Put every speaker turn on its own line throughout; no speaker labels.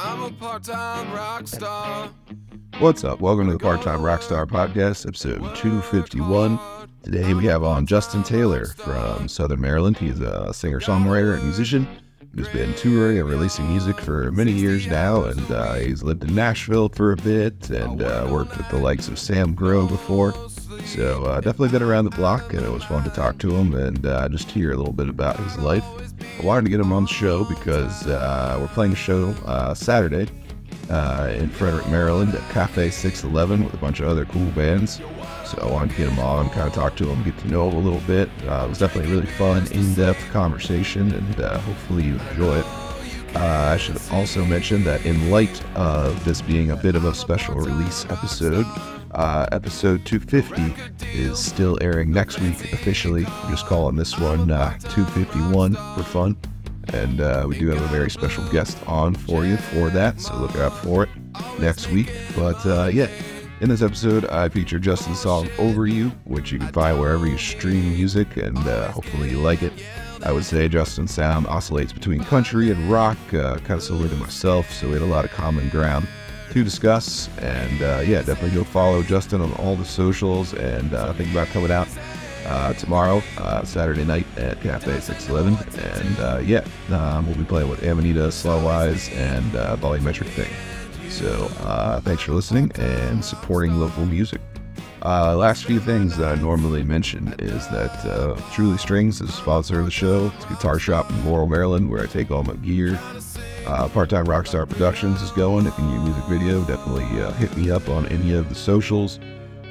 I'm a part-time rock star.
What's up? Welcome to the Part Time Rockstar Podcast, episode 251. Today we have on Justin Taylor from Southern Maryland. He's a singer songwriter and musician who's been touring and releasing music for many years now. And uh, he's lived in Nashville for a bit and uh, worked with the likes of Sam Grow before. So uh, definitely been around the block, and it was fun to talk to him and uh, just hear a little bit about his life. I wanted to get him on the show because uh, we're playing a show uh, Saturday uh, in Frederick, Maryland at Cafe 611 with a bunch of other cool bands. So I wanted to get him on, kind of talk to him, get to know him a little bit. Uh, it was definitely a really fun, in-depth conversation, and hopefully you enjoy it. Uh, I should also mention that in light of this being a bit of a special release episode, uh, episode 250 is still airing next week officially. I'm just calling this one uh, 251 for fun. And uh, we do have a very special guest on for you for that, so look out for it next week. But uh, yeah, in this episode, I feature Justin's song Over You, which you can find wherever you stream music, and uh, hopefully you like it. I would say Justin's sound oscillates between country and rock, uh, kind of similar to myself, so we had a lot of common ground to discuss. And uh, yeah, definitely go follow Justin on all the socials and uh, think about coming out uh, tomorrow, uh, Saturday night at Cafe 611. And uh, yeah, um, we'll be playing with Amanita, Salughwise, and uh, Volumetric Thing. So uh, thanks for listening and supporting local music. Last few things that I normally mention is that Truly Strings is a sponsor of the show. It's guitar shop in Laurel, Maryland, where I take all my gear. Uh, Part-time Rockstar Productions is going. If you need a music video, definitely uh, hit me up on any of the socials.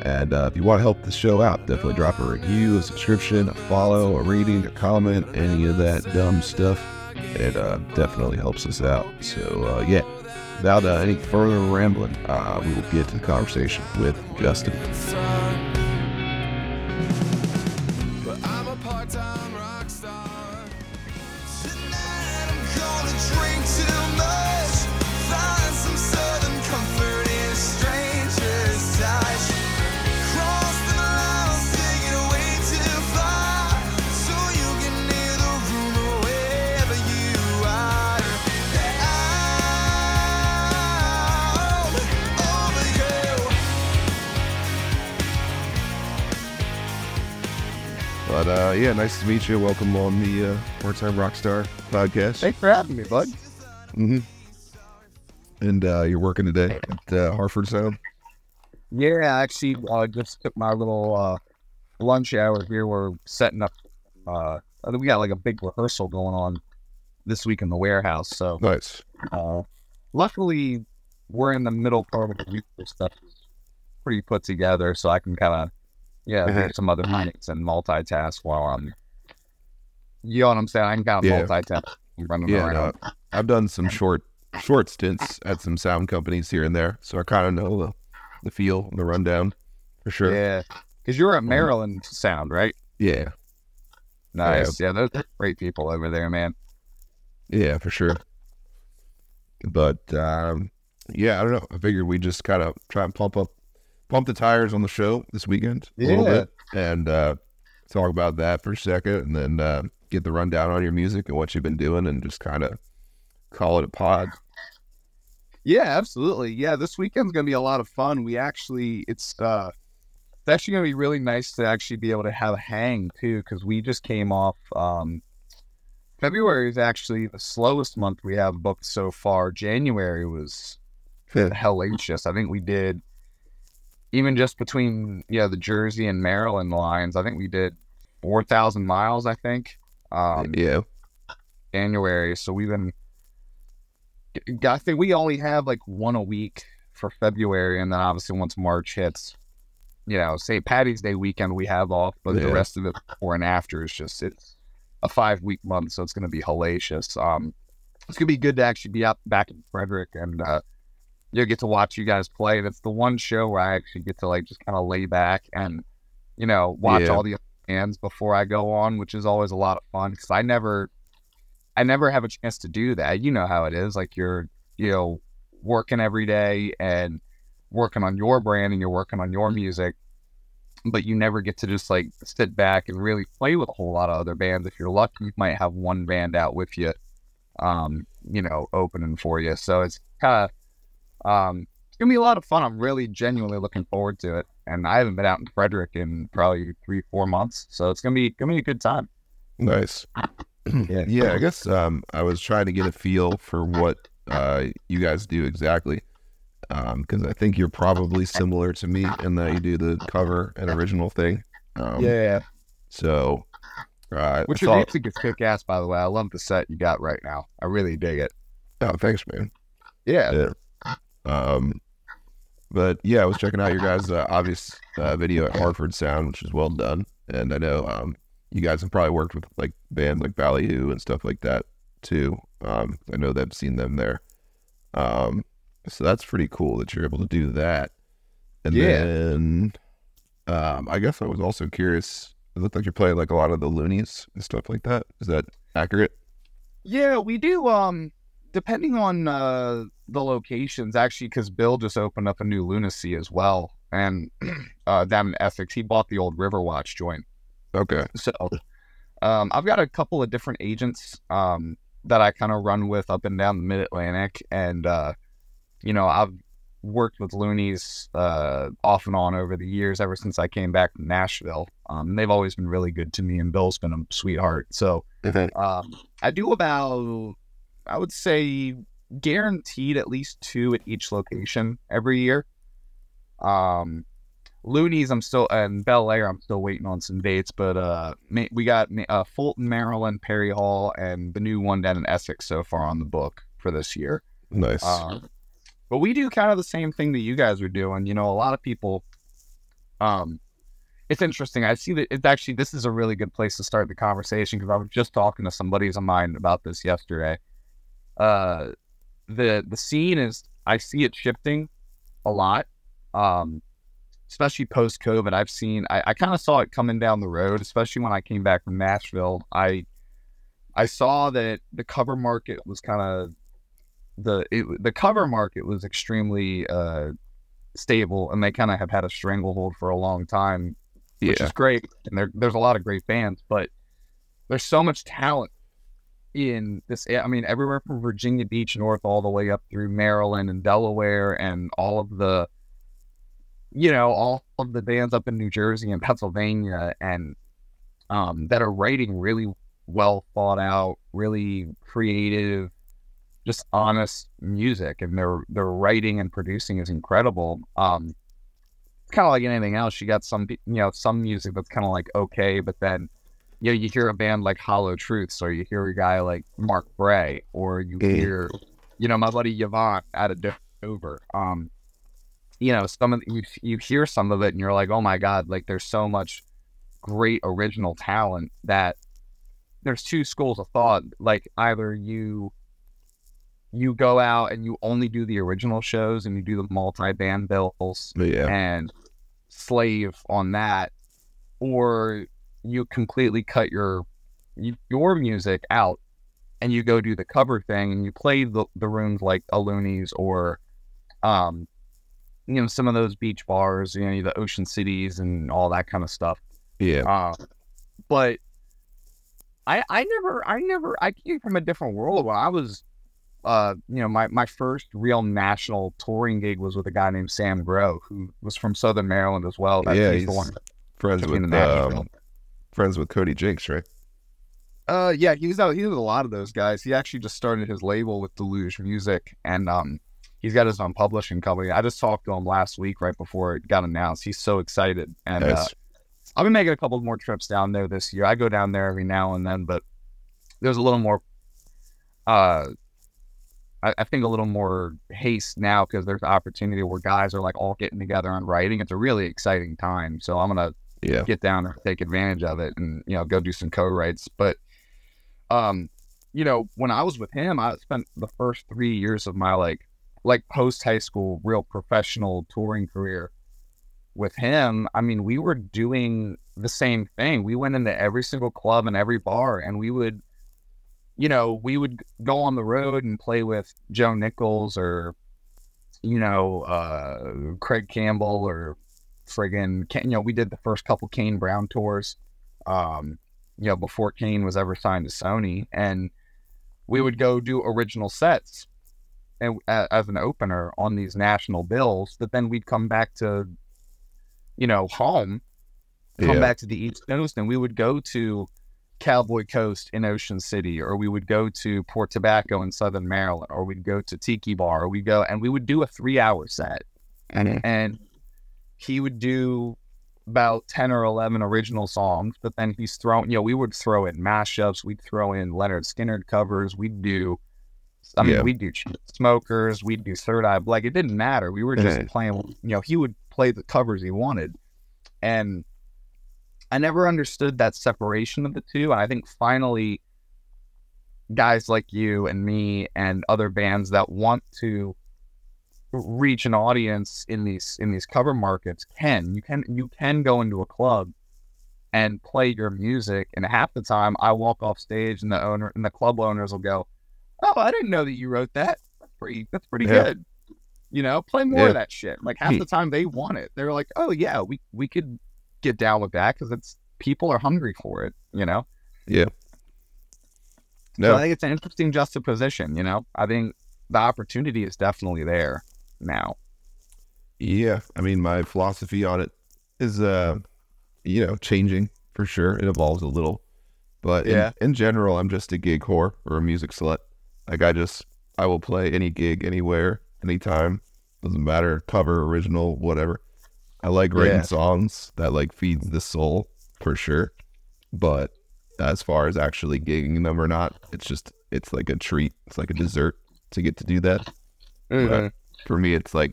And uh, if you want to help the show out, definitely drop a review, a subscription, a follow, a rating, a comment, any of that dumb stuff. It uh, definitely helps us out. So uh, yeah, without uh, any further rambling, uh, we will get to the conversation with Justin. Uh, yeah, nice to meet you. Welcome on the uh, Part-time Rockstar podcast.
Thanks for having me, bud.
hmm And uh, you're working today at uh, Harford Sound.
Yeah, actually, I just took my little uh, lunch hour here. We're setting up. Uh, we got like a big rehearsal going on this week in the warehouse. So,
Nice.
uh, luckily, we're in the middle part of the week. This stuff is pretty put together, so I can kind of yeah
Mhm.
do some other things and multitask while I'm. You know what I'm saying? I can kind of
Yeah.
multitask running
Yeah,
around.
no, I've done some short short stints at some sound companies here and there, so I kind of know the, the feel, the rundown for sure.
Yeah, because you're at Maryland Sound, right?
Yeah,
Nice. Yeah, those are great people over there, man.
yeah, for sure. But um, yeah, I don't know. I figured we just kind of try and pump up, pump the tires on the show this weekend a little bit, and uh, talk about that for a second, and then uh, get the rundown on your music and what you've been doing, and just kind of call it a pod.
Yeah, absolutely. Yeah, this weekend's gonna be a lot of fun. We actually, it's uh, it's actually gonna be really nice to actually be able to have a hang too, because we just came off. Um, February is actually the slowest month we have booked so far. January was hellacious. I think we did even just between yeah the Jersey and Maryland lines. I think we did four thousand miles. I think. Um,
yeah,
January. So we've been. I think we only have like one a week for February, and then obviously once March hits, you know, St. Patty's Day weekend we have off, but the rest of it before and after is just it's a five week month, so it's going to be hellacious. Um, it's gonna be good to actually be out back in Frederick and uh, you know, get to watch you guys play. And it's the one show where I actually get to like just kind of lay back and you know watch
Yeah.
all the bands before I go on, which is always a lot of fun because I never, I never have a chance to do that. You know how it is. Like you're, you know, working every day and working on your brand and you're working on your music, but you never get to just like sit back and really play with a whole lot of other bands. If you're lucky, you might have one band out with you. Um, you know, opening for you. So it's kind of um, it's gonna be a lot of fun. I'm really genuinely looking forward to it, and I haven't been out in Frederick in probably three, four months, so it's gonna be gonna be a good time.
Nice.
Yeah.
yeah, I guess um, I was trying to get a feel for what uh, you guys do exactly. Because I think you're probably similar to me in that you do the cover and original thing. Um,
yeah,
So, uh,
which
I
your music is kick ass, by the way. I love the set you got right now. I really dig it.
oh, thanks, man.
Yeah,
Yeah. Um, but yeah, I was checking out your guys' uh, obvious uh, video at Harford Sound, which is well done. And I know um, you guys have probably worked with like bands like Ballyhoo and stuff like that too. Um, I know they've seen them there. Um, so that's pretty cool that you're able to do that. And
Yeah.
then um, I guess I was also curious. It looked like you're playing like a lot of the Looney's and stuff like that. Is that accurate?
Yeah, we do. Um, depending on uh the locations, actually, because Bill just opened up a new lunacy as well, and uh, down in Essex, he bought the old Riverwatch joint.
Okay.
So, um, I've got a couple of different agents um that I kind of run with up and down the Mid Atlantic, and uh, you know, I've worked with Looney's uh off and on over the years, ever since I came back from Nashville. Um, they've always been really good to me, and Bill's been a sweetheart. So. Um, I do about, I would say, guaranteed at least two at each location every year. Um, Looney's, I'm still, and Bel Air, I'm still waiting on some dates, but uh, we got uh, Fulton, Maryland, Perry Hall, and the new one down in Essex so far on the book for this year.
Nice.
Um, but we do kind of the same thing that you guys are doing. You know, a lot of people. Um, it's interesting. I see that it's actually this is a really good place to start the conversation because I was just talking to somebody of mine about this yesterday. Uh, the the scene is I see it shifting a lot. Um, especially post COVID. I've seen I, I kind of saw it coming down the road, especially when I came back from Nashville. I I saw that the cover market was kind of the it, the cover market was extremely uh, stable, and they kind of have had a stranglehold for a long time, which
yeah.
is great. And there, there's a lot of great bands, but there's so much talent in this. I mean, everywhere from Virginia Beach north all the way up through Maryland and Delaware, and all of the, you know, all of the bands up in New Jersey and Pennsylvania, and um, that are writing really well thought out, really creative, just honest music, and their their writing and producing is incredible. Um, kind of like anything else. You got some, you know, some music that's kind of like okay, but then, you know, you hear a band like Hollow Truths, or you hear a guy like Mark Bray, or you
Mm.
hear, you know, my buddy Yvonne out of Dover. Um, you know, some of the, you you hear some of it, and you're like, oh my god, like there's so much great original talent that there's two schools of thought. Like either you you go out and you only do the original shows and you do the multi band bills
yeah.
and slave on that, or you completely cut your your music out and you go do the cover thing and you play the, the rooms like a Looney's or um you know some of those beach bars, you know the Ocean Cities and all that kind of stuff.
Yeah.
Uh, but I I never I never I came from a different world I was uh you know my my first real national touring gig was with a guy named Sam Grow who was from Southern Maryland as well. That,
Yeah,
he's, the one.
friends with um, friends with Cody Jinks, right?
Uh, yeah, he's out. He's with a lot of those guys. He actually just started his label with Deluge Music, and um, he's got his own publishing company. I just talked to him last week, right before it got announced. He's so excited, and uh, I'll be making a couple more trips down there this year. I go down there every now and then, but there's a little more, uh, I, I think a little more haste now because there's opportunity where guys are like all getting together and writing. It's a really exciting time. So I'm gonna
Yeah.
get down and take advantage of it and you know go do some co-writes but um you know when i was with him i spent the first three years of my like like post high school real professional touring career with him i mean we were doing the same thing we went into every single club and every bar and we would you know we would go on the road and play with joe nichols or you know uh craig campbell or friggin' you know we did the first couple Kane Brown tours, um, you know before Kane was ever signed to Sony, and we would go do original sets and a- as an opener on these national bills but then we'd come back to you know home come
Yeah.
back to the east coast and we would go to cowboy coast in ocean city or we would go to port tobacco in southern maryland or we'd go to tiki bar or we go and we would do a three hour set and he would do about 10 or 11 original songs but then he's thrown you know we would throw in mashups we'd throw in Lynyrd Skynyrd covers we'd do i mean
Yeah.
we'd do smokers we'd do third eye black it didn't matter we were just playing you know he would play the covers he wanted and i never understood that separation of the two and i think finally guys like you and me and other bands that want to reach an audience in these in these cover markets can you can you can go into a club and play your music and half the time I walk off stage and the owner and the club owners will go oh I didn't know that you wrote that. That's pretty that's pretty
Yeah.
good. You know play more
Yeah.
of that shit. Like half the time they want it. They're like oh yeah we we could get down with that because it's people are hungry for it you know? Yeah. so I think it's an interesting juxtaposition you know? I think the opportunity is definitely there now
yeah. I mean, my philosophy on it is, uh, you know, changing for sure. It evolves a little, but in-
Yeah.
in, general, I'm just a gig whore or a music slut. Like I just, I will play any gig, anywhere, anytime. Doesn't matter, cover, original, whatever. I like writing
Yeah.
songs that like feeds the soul for sure. But as far as actually gigging them or not, it's just it's like a treat. It's like a dessert to get to do that. But for me, it's like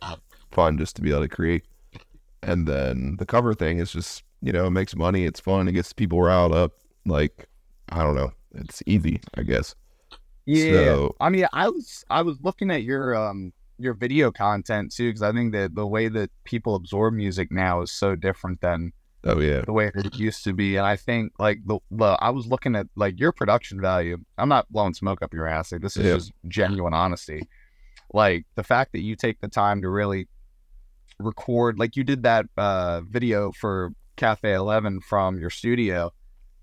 fun just to be able to create. And then the cover thing is just you know it makes money. It's fun. It gets people riled up. Like I don't know. It's easy, I guess.
Yeah,
So-
I mean, I was I was looking at your um your video content too because I think that the way that people absorb music now is so different than
Oh yeah,
the way it used to be, and I think like the, the I was looking at like your production value. I'm not blowing smoke up your ass. Like this is
Yeah.
just genuine honesty. Like the fact that you take the time to really record, like you did that uh video for Cafe Eleven from your studio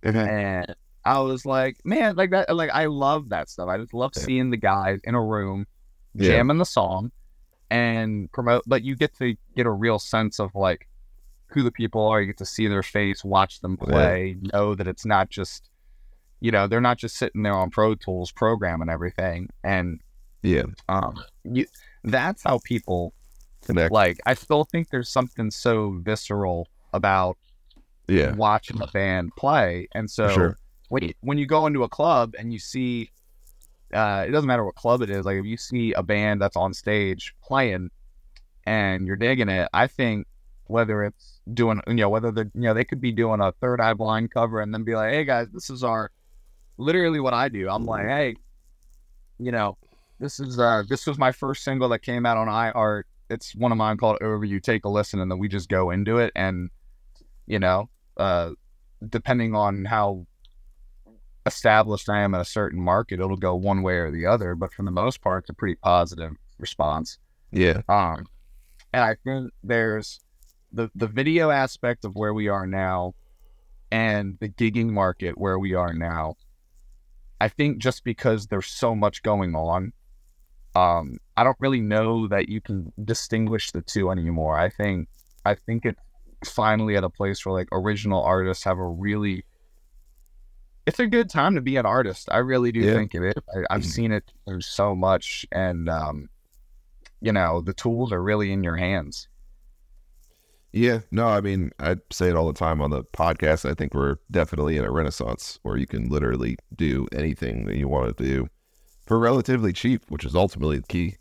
and I was like, man, like that, like I love that stuff. I just love
Yeah.
seeing the guys in a room
Yeah.
jamming the song and promote. But you get to get a real sense of like who the people are. You get to see their face, watch them
Yeah.
play, know that it's not just, you know, they're not just sitting there on Pro Tools programming everything. And
yeah.
um, you, that's how people
Connect.
like. I still think there's something so visceral about
Yeah,
watching a band play, and so
sure.
when you, when you go into a club and you see uh, it doesn't matter what club it is like if you see a band that's on stage playing and you're digging it i think whether it's doing you know whether the you know they could be doing a third eye blind cover and then be like hey guys this is our literally what i do i'm like hey you know this is uh this was my first single that came out on iHeart it's one of mine called over you take a listen and then we just go into it and you know uh depending on how established I am in a certain market, it'll go one way or the other. But for the most part, it's a pretty positive response.
Yeah,
Um, and I think there's the the video aspect of where we are now, and the gigging market where we are now. I think just because there's so much going on, um, I don't really know that you can distinguish the two anymore. I think I think it's finally at a place where like original artists have a really it's a good time to be an artist. I really do
Yeah.
think it is. I, I've seen it through so much, and um, you know the tools are really in your hands.
yeah. No, I mean, I say it all the time on the podcast. I think we're definitely in a renaissance where you can literally do anything that you want to do for relatively cheap, which is ultimately the key.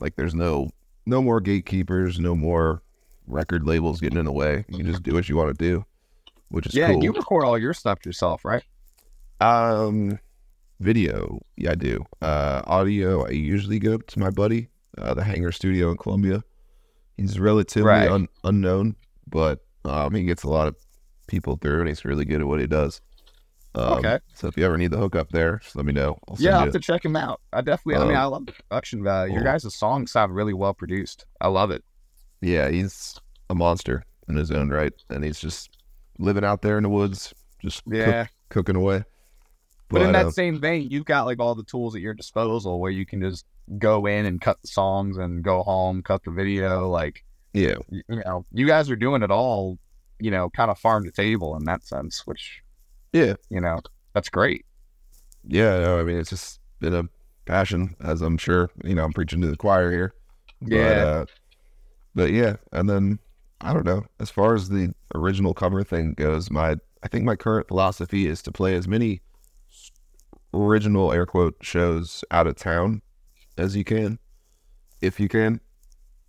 Like, there's no no more gatekeepers, no more record labels getting in the way. You can just do what you want to do, which is
yeah,
cool.
you record all your stuff yourself, right?
Um, video, yeah, I do. Uh, audio, I usually go to my buddy, uh, the Hanger Studio in Columbia. He's relatively
Right.
un- unknown, but um, he gets a lot of people through, and he's really good at what he does. Um,
Okay.
So if you ever need the hookup there, just let me know. I'll
Yeah, I'll have to check him out. I definitely. I mean,
Um,
I love the production value. Your guys' songs sound really well produced. I love it.
Yeah, he's a monster in his own right, and he's just living out there in the woods, just cook-
Yeah,
cooking away.
But in that
uh,
same vein, you've got like all the tools at your disposal where you can just go in and cut the songs and go home, cut the video. Like,
yeah,
you know, you guys are doing it all, you know, kind of farm to table in that sense, which,
yeah,
you know, that's great.
yeah. No, I mean, it's just been a passion, as I'm sure you know. I'm preaching to the choir here. But,
Yeah.
uh, but yeah, and then I don't know. As far as the original cover thing goes, my I think my current philosophy is to play as many original air quote shows out of town as you can, if you can,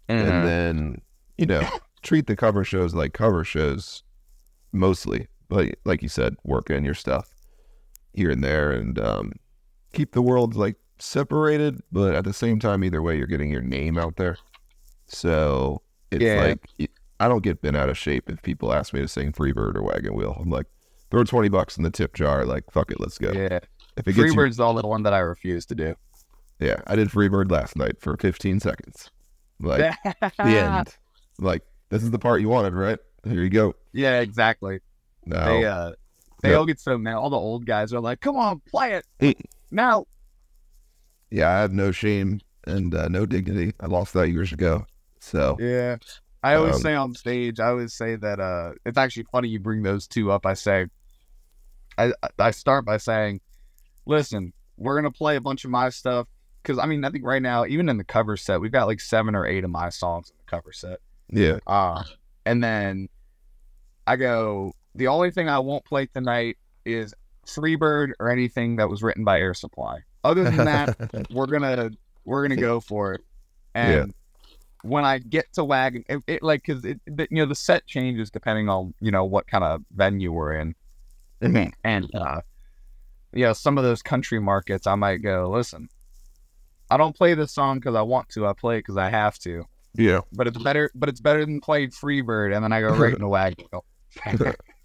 Mm-hmm.
and then you know treat the cover shows like cover shows mostly but like you said work in your stuff here and there and um, keep the world like separated but at the same time either way you're getting your name out there so it's
Yeah.
like I don't get bent out of shape if people ask me to sing freebird or wagon wheel i'm like throw 20 bucks in the tip jar like fuck it let's go
yeah.
if it gets you,
Freebird's the only one that I refuse to do.
yeah i did freebird last night for 15 seconds like the end like this is the part you wanted right here you go
Yeah, exactly.
No
They uh they
Yep.
all get so mad. All the old guys are like, "Come on, play it now."
yeah, I have no shame and uh, no dignity. I lost that years ago. So
Yeah. I always
Um,
say on stage, I always say that uh it's actually funny you bring those two up. I say I I start by saying, "Listen, we're going to play a bunch of my stuff cuz I mean, I think right now even in the cover set, we've got like 7 or 8 of my songs in the cover set.
yeah,
Uh and then I go, "The only thing I won't play tonight is Freebird or anything that was written by Air Supply. Other than that, we're gonna we're gonna go for it. And when I get to wagon, it, it like because it, it- you know the set changes depending on you know what kind of venue we're in, and uh, you know some of those country markets, I might go listen. I don't play this song because I want to. I play it because I have to.
yeah,
But it's better. But it's better than playing Freebird, and then I go right in the wagon.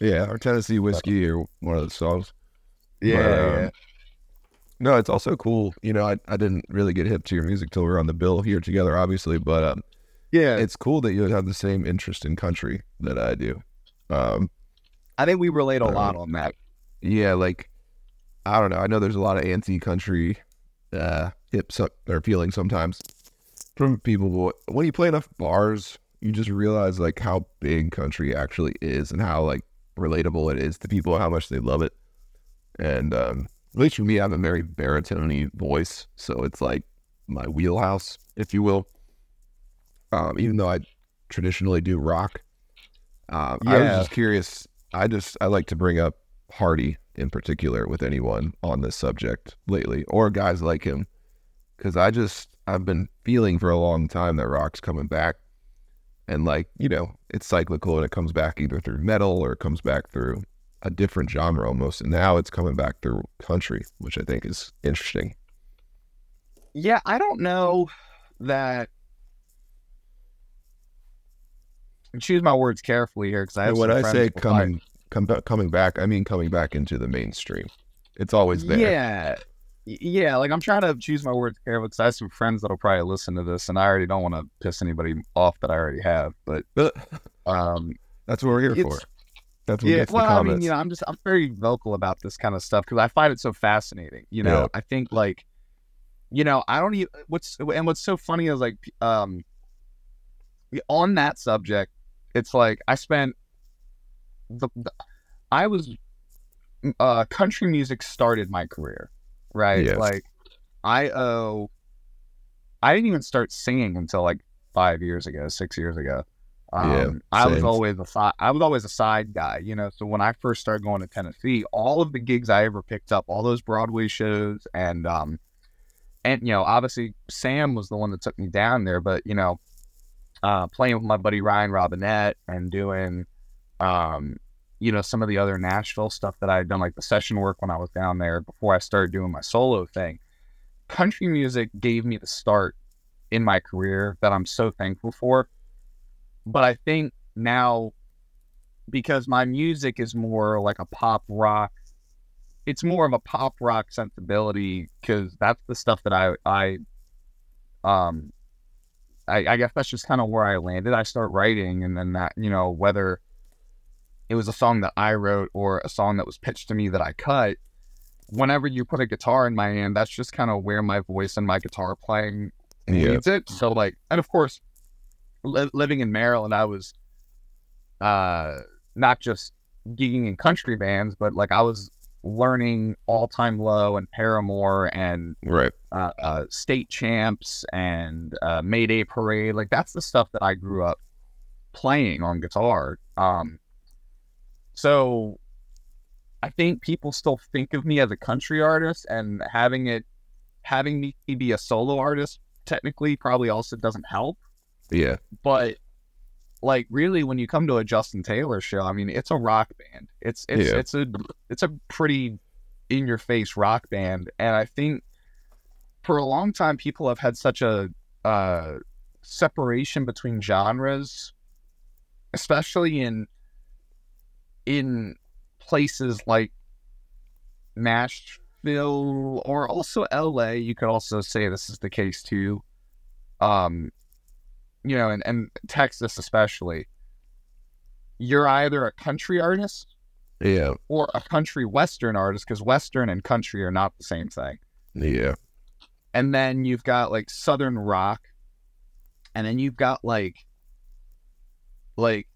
Yeah, or Tennessee whiskey or one of those songs.
yeah,
But, um,
yeah.
No, it's also cool. You know, I, I didn't really get hip to your music till we were on the bill here together, obviously, but um,
yeah.
it's cool that you have the same interest in country that I do. Um,
I think we relate a
uh,
lot on that.
yeah, like I don't know. I know there's a lot of anti-country uh, hip or feeling sometimes from people, but when you play enough bars, you just realize like how big country actually is and how like relatable it is to people, how much they love it. And um, at least for me, I have a very baritone voice, so it's like my wheelhouse, if you will. Um, even though I traditionally do rock, um, I was just curious. I just I like to bring up Hardy in particular with anyone on this subject lately, or guys like him, because I just I've been feeling for a long time that rock's coming back, and like you know it's cyclical and it comes back either through metal or it comes back through a different genre almost, and now it's coming back through country, which I think is interesting.
Yeah, I don't know that. Choose my words carefully here because I have
And when I say coming come coming back, I mean coming back into the mainstream. It's always there.
Yeah, yeah. Like I'm trying to choose my words carefully because I have some friends that'll probably listen to this, and I already don't want to piss anybody off that I already have. But um,
that's what we're here for. That's what
yeah.
gets
Well, I mean, you know, I'm just I'm very vocal about this kind of stuff because I find it so fascinating. You know,
Yeah.
I think like, you know, I don't even what's and what's so funny is like, um, on that subject, it's like I spent the, the I was uh country music started my career, right?
Yes.
Like I owe I didn't even start singing until like five years ago, six years ago. Um,
Yeah,
I was always a side. I was always a side guy, you know. So when I first started going to Tennessee, all of the gigs I ever picked up, all those Broadway shows, and um, and you know, obviously Sam was the one that took me down there. But you know, uh, playing with my buddy Ryan Robinette and doing, um, you know, some of the other Nashville stuff that I had done, like the session work when I was down there before I started doing my solo thing. Country music gave me the start in my career that I'm so thankful for. But I think now, because my music is more like a pop rock, it's more of a pop rock sensibility because that's the stuff that I I um I, I guess that's just kind of where I landed. I start writing, and then that you know whether it was a song that I wrote or a song that was pitched to me that I cut, whenever you put a guitar in my hand, that's just kind of where my voice and my guitar playing
Yeah.
leads it. So like, and of course, li- living in Maryland, I was uh not just gigging in country bands, but like I was learning All Time Low and Paramore and
Right.
uh, uh, state champs and uh, Mayday Parade. Like that's the stuff that I grew up playing on guitar. Um, so I think people still think of me as a country artist, and having it, having me be a solo artist, technically probably also doesn't help.
Yeah.
But like really, when you come to a Justin Taylor show, I mean, it's a rock band. It's it's
Yeah.
it's a it's a pretty in your face rock band, and I think for a long time people have had such a uh, separation between genres, especially in in places like Nashville or also LA. You could also say this is the case too. Um, you know, and, and Texas especially. You're either a country artist
Yeah.
or a country western artist because western and country are not the same thing.
Yeah.
And then you've got like southern rock, and then you've got like like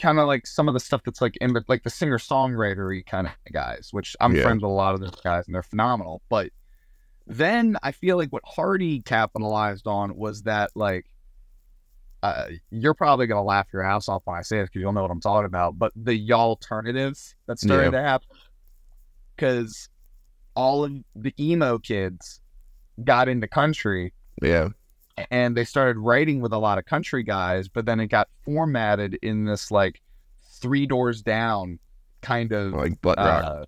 kind of like some of the stuff that's like in the like the singer songwritery kind of guys, which I'm
Yeah.
friends with a lot of those guys and they're phenomenal. But then I feel like what Hardy capitalized on was that like uh, you're probably gonna laugh your ass off when I say this because you'll know what I'm talking about. But the y'all alternatives that started to happen because all of the emo kids got into country
Yeah.
And they started writing with a lot of country guys, but then it got formatted in this like three doors down kind of
Like butt rock.
uh,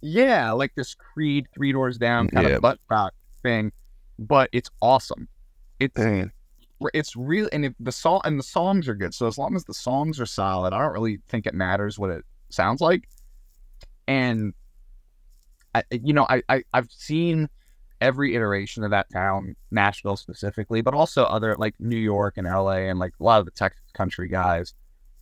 yeah, like this Creed three doors down kind
Yeah.
of butt rock thing, but it's awesome. It's
Dang.
it's real, and if the song and the songs are good, so as long as the songs are solid, I don't really think it matters what it sounds like. And I, you know, I, I I've seen every iteration of that town, Nashville specifically, but also other like New York and LA and like a lot of the Texas country guys.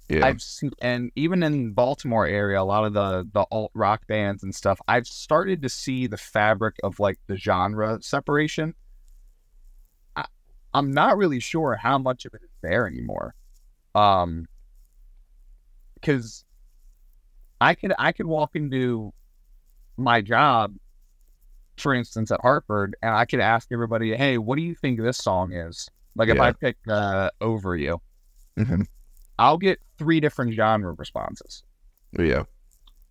Yeah.
I've seen, and even in Baltimore area, a lot of the the alt rock bands and stuff. I've started to see the fabric of like the genre separation. I, I'm not really sure how much of it is there anymore, um, because I could I could walk into my job, for instance, at Harford, and I could ask everybody, "Hey, what do you think this song is?" Like if
Yeah.
I pick uh, "Over You."
Mhm.
I'll get three different genre responses.
Yeah.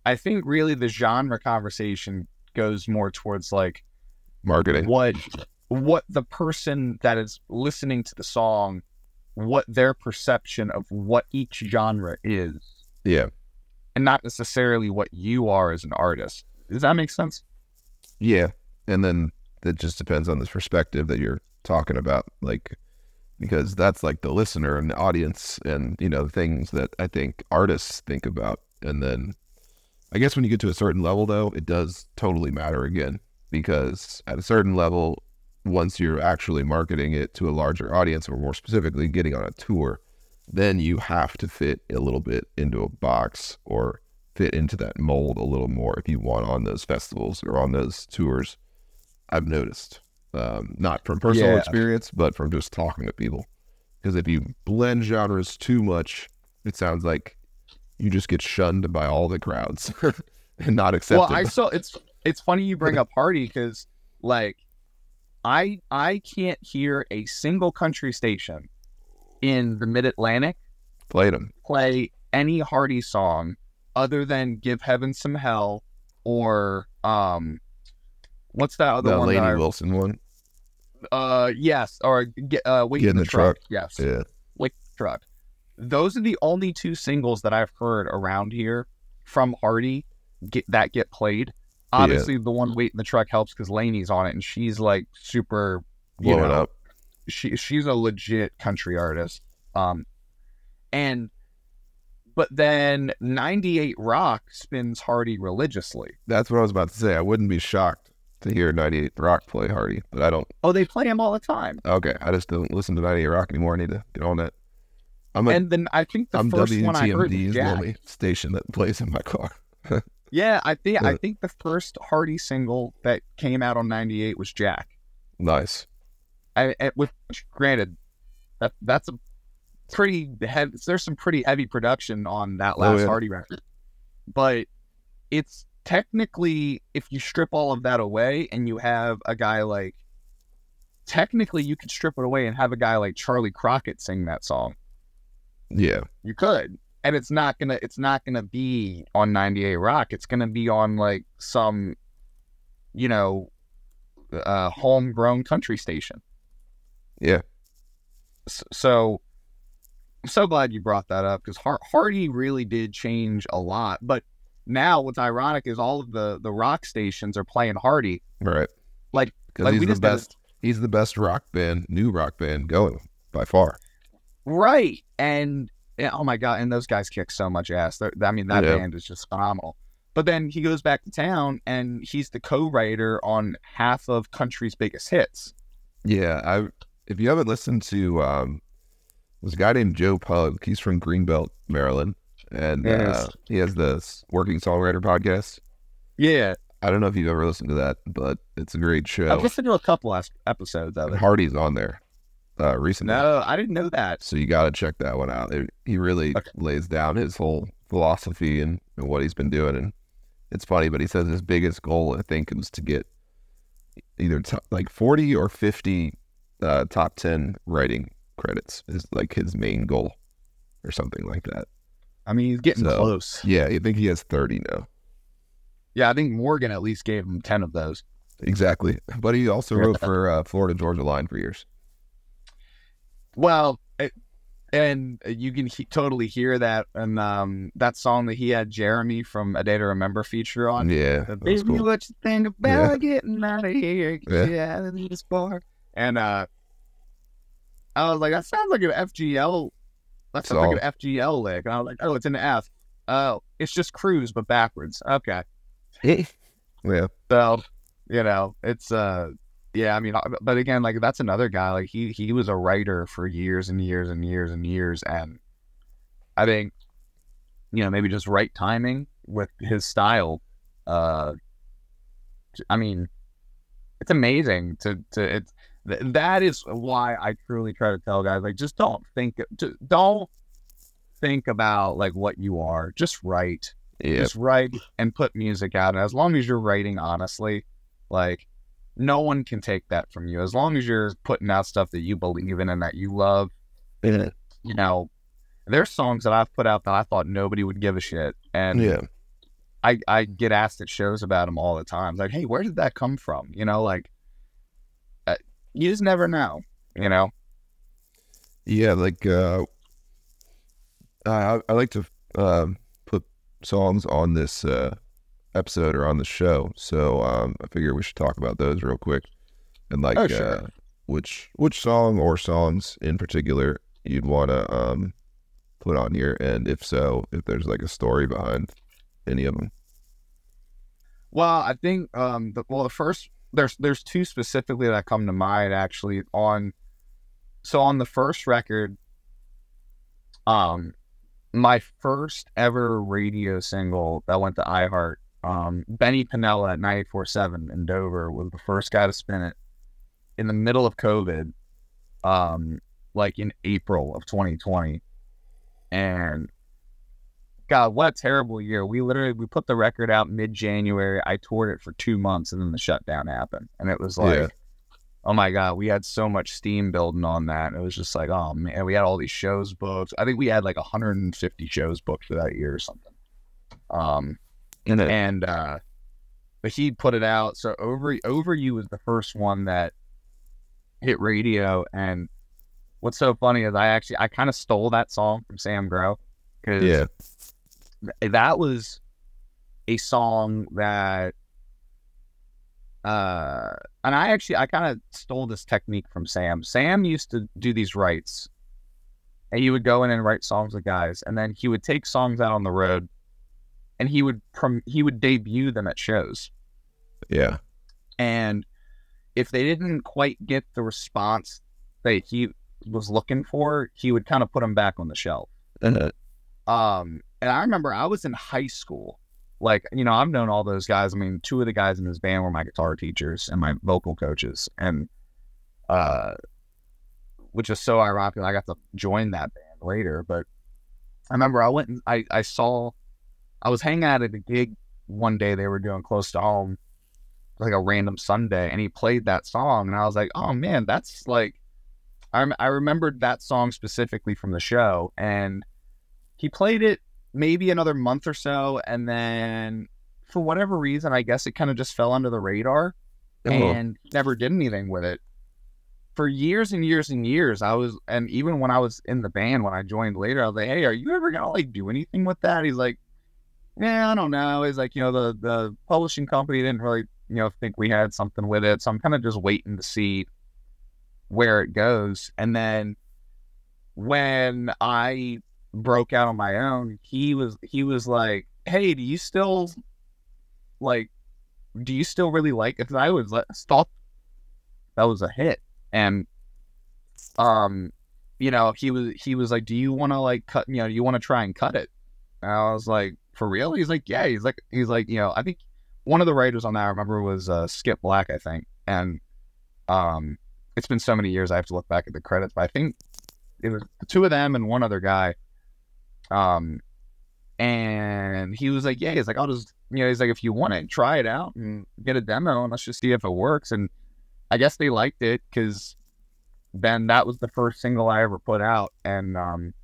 I think really the genre conversation goes more towards like
Marketing.
what what the person that is listening to the song, what their perception of what each genre is,
Yeah.
and not necessarily what you are as an artist. Does that make sense?
Yeah. And then it just depends on the perspective that you're talking about. Like, because that's like the listener and the audience and, you know, things that I think artists think about. And then I guess when you get to a certain level, though, it does totally matter again. Because at a certain level, once you're actually marketing it to a larger audience, or more specifically, getting on a tour, then you have to fit a little bit into a box or fit into that mold a little more if you want on those festivals or on those tours. I've noticed, um, not from personal
Yeah.
experience, but from just talking to people. Because if you blend genres too much, it sounds like you just get shunned by all the crowds and not accepted.
Well, I saw it's it's funny you bring up Hardy because like I I can't hear a single country station in the Mid Atlantic
played them.
play any Hardy song other than "Give Heaven Some Hell" or um, what's that other
The
one?
Lady
that I-
Wilson one.
uh, yes, or get uh, wait
Get
in the, truck. Yes,
Yeah.
wait in the truck. Those are the only two singles that I've heard around here from Hardy get that get played. Obviously, the one "Wait in the Truck" helps because Lainey's on it, and she's like super you
Blowing
know,
up.
she she's a legit country artist. Um, and but then 98 Rock spins Hardy religiously.
That's what I was about to say. I wouldn't be shocked to hear 98 Rock play Hardy, but I don't.
Oh, they play him all the time.
Okay, I just don't listen to 98 Rock anymore. I need to get on that. I'm a,
and then I think the
I'm
first one I heard was Jack.
only station that plays in my car.
Yeah, I think I
Uh,
think the first Hardy single that came out on '98 was Jack.
Nice.
I, I with granted, that that's a pretty heavy. There's some pretty heavy production on that
Oh,
last
yeah.
Hardy record, but it's technically if you strip all of that away and you have a guy like, technically you could strip it away and have a guy like Charley Crockett sing that song.
Yeah.
You could. And it's not gonna it's not gonna be on 98 Rock. It's gonna be on like some, you know, uh homegrown country station.
Yeah.
S- So I'm so glad you brought that up because Hardy really did change a lot. But now what's ironic is all of the the rock stations are playing Hardy.
Right.
Like-
because
like
he's the
just did a-
best. He's the best rock band, new rock band going by far.
Right. And yeah, oh my god, and those guys kick so much ass. They're- I mean, that
Yeah.
band is just phenomenal. But then he goes back to town and he's the co-writer on half of country's biggest hits.
Yeah, I if you haven't listened to um there's a guy named Joe Pug, he's from Greenbelt, Maryland, and uh, he has this working songwriter podcast.
Yeah,
I don't know if you've ever listened to that, but it's a great show.
I've listened to a couple episodes of
And
it.
Hardy's on there uh recently.
No, I didn't know that.
So you got to check that one out. It, he really
Okay.
lays down his whole philosophy and, and what he's been doing. And it's funny, but he says his biggest goal, I think, was to get either top, like 40 or 50 uh, top 10 writing credits is like his main goal or something like that.
I mean, he's getting
So-
close.
Yeah, I think he has 30 now.
Yeah, I think Morgan at least gave him ten of those.
Exactly. But he also wrote for uh, Florida Georgia Line for years.
Well, it, and you can he- totally hear that and um that song that he had Jeremy from A Day to Remember feature on.
Yeah,
Uh, Baby,
cool.
what you think about getting out of here?
Yeah.
Yeah, out of this bar. And uh, I was like, that sounds like an FGL. That sounds like an FGL lick. And I was like, oh, it's an F. Oh, it's just cruise but backwards. Okay,
yeah,
so you know, it's uh, yeah. I mean, uh, but again, like that's another guy. Like he he was a writer for years and years and years and years, and I think you know maybe just right timing with his style. Uh, I mean, it's amazing to to it's th- that is why I truly try to tell guys like just don't think don't think about like what you are. Just write.
Yeah,
just write and put music out. And as long as you're writing honestly like no one can take that from you. As long as you're putting out stuff that you believe in and that you love
yeah,
you know there's songs that I've put out that I thought nobody would give a shit. And
yeah.
I, I get asked at shows about them all the time. It's like, hey, where did that come from? You know, like, you just never know. You know,
Yeah, like uh, I I like to um, put songs on this uh, episode or on the show, so um, I figure we should talk about those real quick, and like
Oh, sure.
uh, which which song or songs in particular you'd want to um, put on here, and if so, if there's like a story behind any of them.
well, I think, um, the, well, the first there's there's two specifically that come to mind actually on, so on the first record, um, my first ever radio single that went to iHeart, um, Benny Pinella at 94.7 in Dover was the first guy to spin it in the middle of COVID, um, like in April of 2020. And God, what a terrible year. We literally we put the record out mid January. I toured it for two months and then the shutdown happened. And it was like
Yeah.
oh my god, we had so much steam building on that. It was just like, oh man, we had all these shows booked. I think we had like 150 shows booked for that year or something. Um, and uh, but he put it out. So over over you was the first one that hit radio. And what's so funny is I actually I kind of stole that song from Sam Grow because
Yeah,
that was a song that uh and I actually I kind of stole this technique from Sam. Sam used to do these writes. And he would go in and write songs with guys and then he would take songs out on the road and he would prom- he would debut them at shows.
yeah,
And if they didn't quite get the response that he was looking for, he would kind of put them back on the shelf.
Uh,
Um, and I remember I was in high school like you know I've known all those guys. I mean, two of the guys in this band were my guitar teachers and my vocal coaches, and uh, which is so ironic. I got to join that band later, but I remember I went and I I saw I was hanging out at a gig one day they were doing close to home, like a random Sunday, and he played that song, and I was like, oh man, that's like. I, I remembered that song specifically from the show, and he played it maybe another month or so, and then for whatever reason, I guess it kind of just fell under the radar
Oh,
and never did anything with it. For years and years and years, I was, and even when I was in the band, when I joined later, I was like, "Hey, are you ever gonna like do anything with that?" He's like, "Yeah, I don't know." He's like, "You know, the the publishing company didn't really, you know, think we had something with it, so I'm kind of just waiting to see where it goes." And then when I broke out on my own, he was he was like, "Hey, do you still like do you still really like it?" 'Cause I was like, thought that was a hit, and um, you know, he was he was like, "Do you want to like cut? You know, you want to try and cut it?" And I was like, "For real?" He's like, "Yeah." He's like, he's like, you know, I think one of the writers on that I remember was uh, Skip Black, I think, and um, it's been so many years I have to look back at the credits, but I think it was two of them and one other guy. Um, and he was like, "Yeah," he's like, "I'll just, you know," he's like, "If you want it, try it out and get a demo, and let's just see if it works." And I guess they liked it because then that was the first single I ever put out, and um,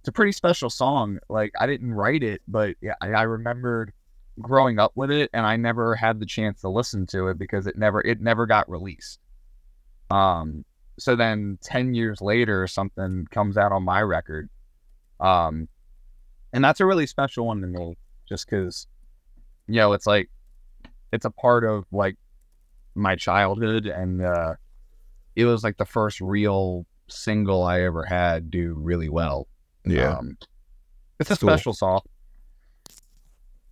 it's a pretty special song. Like I didn't write it, but yeah, I, I remembered growing up with it, and I never had the chance to listen to it because it never it never got released. Um, so then ten years later, something comes out on my record, um, and that's a really special one to me, just because, you know, it's like it's a part of like my childhood, and uh, it was like the first real single I ever had do really well.
yeah.
Um, it's a
Cool.
special song.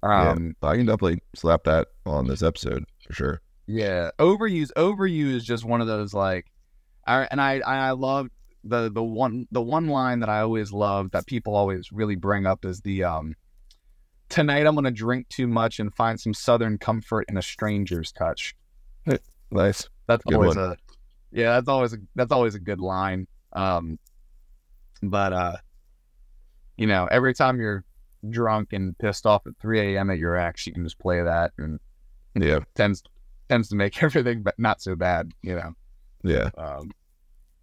Um,
yeah. I can definitely slap that on this episode for sure.
yeah. Overuse, overuse is just one of those like, I and I I love the the one the one line that I always love that people always really bring up is the um. Tonight I'm gonna drink too much and find some southern comfort in a stranger's touch.
Nice.
That's
Good
always
one.
a yeah, that's always a that's always a good line. Um but uh you know, every time you're drunk and pissed off at three AM at your ex, you can just play that and
Yeah.
tends tends to make everything but not so bad, you know.
Yeah.
Um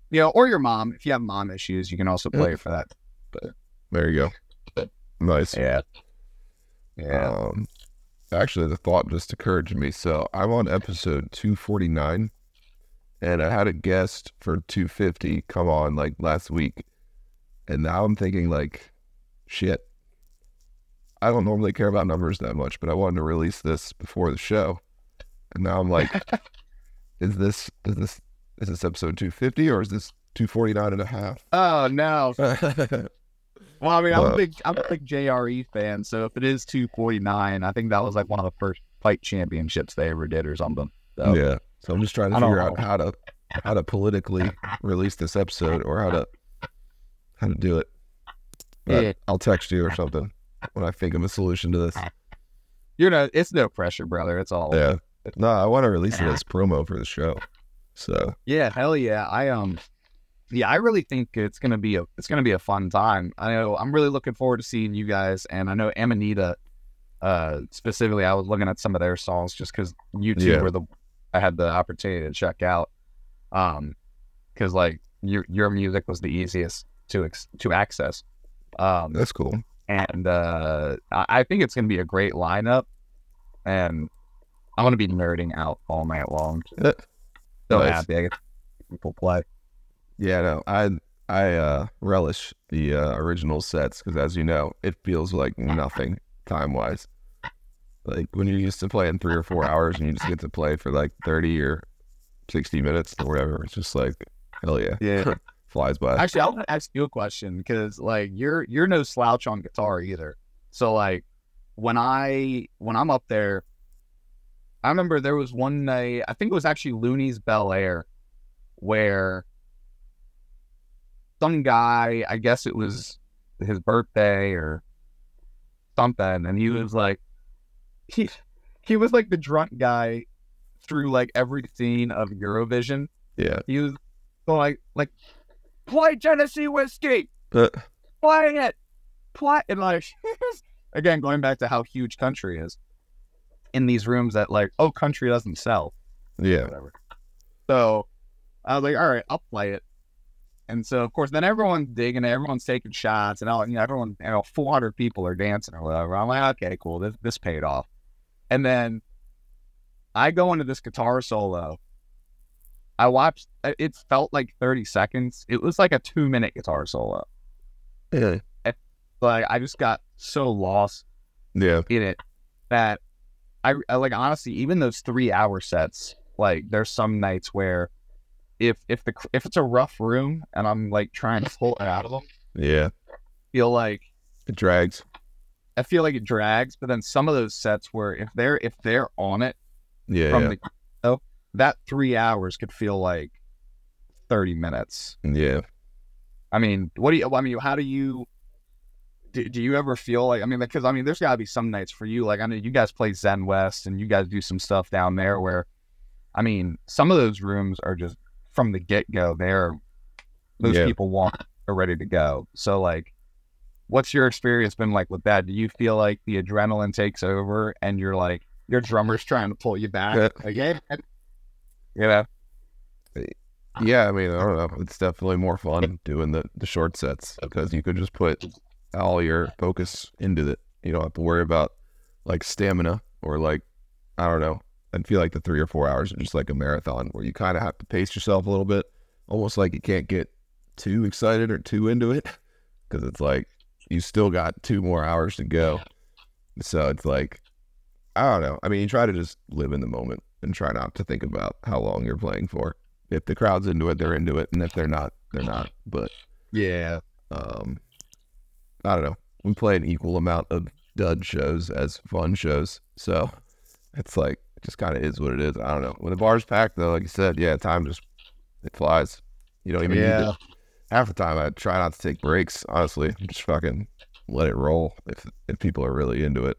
you know, or your mom. If you have mom issues, you can also play it for that.
There you go. Nice.
Yeah. Yeah.
Um, actually, the thought just occurred to me. So I'm on episode 249, and I had a guest for 250 come on like last week, and now I'm thinking like, shit. I don't normally care about numbers that much, but I wanted to release this before the show, and now I'm like, is this is this is this episode 250 or is this 249 and a half?
oh no. Well, I mean, I'm a big, I'm a big JRE fan. So if it is 249, I think that was like one of the first fight championships they ever did or something. So,
Yeah. So I'm just trying to figure out how to how to politically release this episode or how to how to do it. But
Yeah.
I'll text you or something when I think of a solution to this.
You're not. it's no pressure, brother. It's all.
Yeah. No, I want to release it as promo for the show. So
Yeah, hell yeah. I um, yeah, I really think it's gonna be a, it's gonna be a fun time. I know I'm really looking forward to seeing you guys, and I know Amanita, uh, specifically. I was looking at some of their songs just because you two
Yeah.
were the, I had the opportunity to check out, um, because like your your music was the easiest to ex- to access. Um,
that's cool.
and uh, I think it's going to be a great lineup, and I'm to be nerding out all night long. So
nice.
happy I get people play.
Yeah, no, I I uh, relish the uh, original sets because, as you know, it feels like nothing time wise. Like when you're used to playing three or four hours and you just get to play for like thirty or sixty minutes or whatever, it's just like hell yeah,
Yeah.
flies by.
Actually, I want to ask you a question because like you're you're no slouch on guitar either. So like when I when I'm up there, I remember there was one night I think it was actually Looney's Bel Air, where some guy I guess it was his birthday or something, and he was like, he he was like the drunk guy through like every scene of Eurovision.
Yeah.
He was like like play Tennessee whiskey,
Uh,
play it, play and like again going back to how huge country is in these rooms that like oh country doesn't sell
yeah.
whatever. So I was like, all right, I'll play it. And so of course then everyone's digging it, everyone's taking shots, and all you know, everyone you know, four hundred people are dancing or whatever. I'm like, okay, cool, this this paid off. And then I go into this guitar solo. I watched it it felt like 30 seconds. It was like a two minute guitar solo.
Yeah.
Like I just got so lost
Yeah.
in it that I, I like honestly even those three hour sets like there's some nights where if if the if it's a rough room and I'm like trying to pull it out of them
Yeah.
feel like
It drags.
I feel like it drags but then some of those sets where if they're if they're on it
Yeah.
from
yeah.
the oh, that three hours could feel like 30 minutes
yeah.
I mean what do you I mean how do you do, do you ever feel like I mean because I mean there's got to be some nights for you like I know you guys play Zen West and you guys do some stuff down there where I mean some of those rooms are just from the get go they're those
Yeah.
people want are ready to go so like what's your experience been like with that do you feel like the adrenaline takes over and you're like your drummer's trying to pull you back
Yeah.
like hey man. you know
Yeah, I mean, I don't know. It's definitely more fun doing the, the short sets because you could just put all your focus into it. You don't have to worry about like stamina or like, I don't know. I feel like the three or four hours are just like a marathon where you kind of have to pace yourself a little bit, almost like you can't get too excited or too into it because it's like you still got two more hours to go. So it's like, I don't know. I mean, you try to just live in the moment and try not to think about how long you're playing for if the crowd's into it, they're into it, and if they're not, they're not. But
yeah
um, I don't know. We play an equal amount of dud shows as fun shows, so it's like it just kind of is what it is. I don't know. When the bar's packed, though, like you said, yeah, time just it flies. You don't even need
Yeah.
to. Half the time, I try not to take breaks. Honestly, just fucking let it roll. If if people are really into it,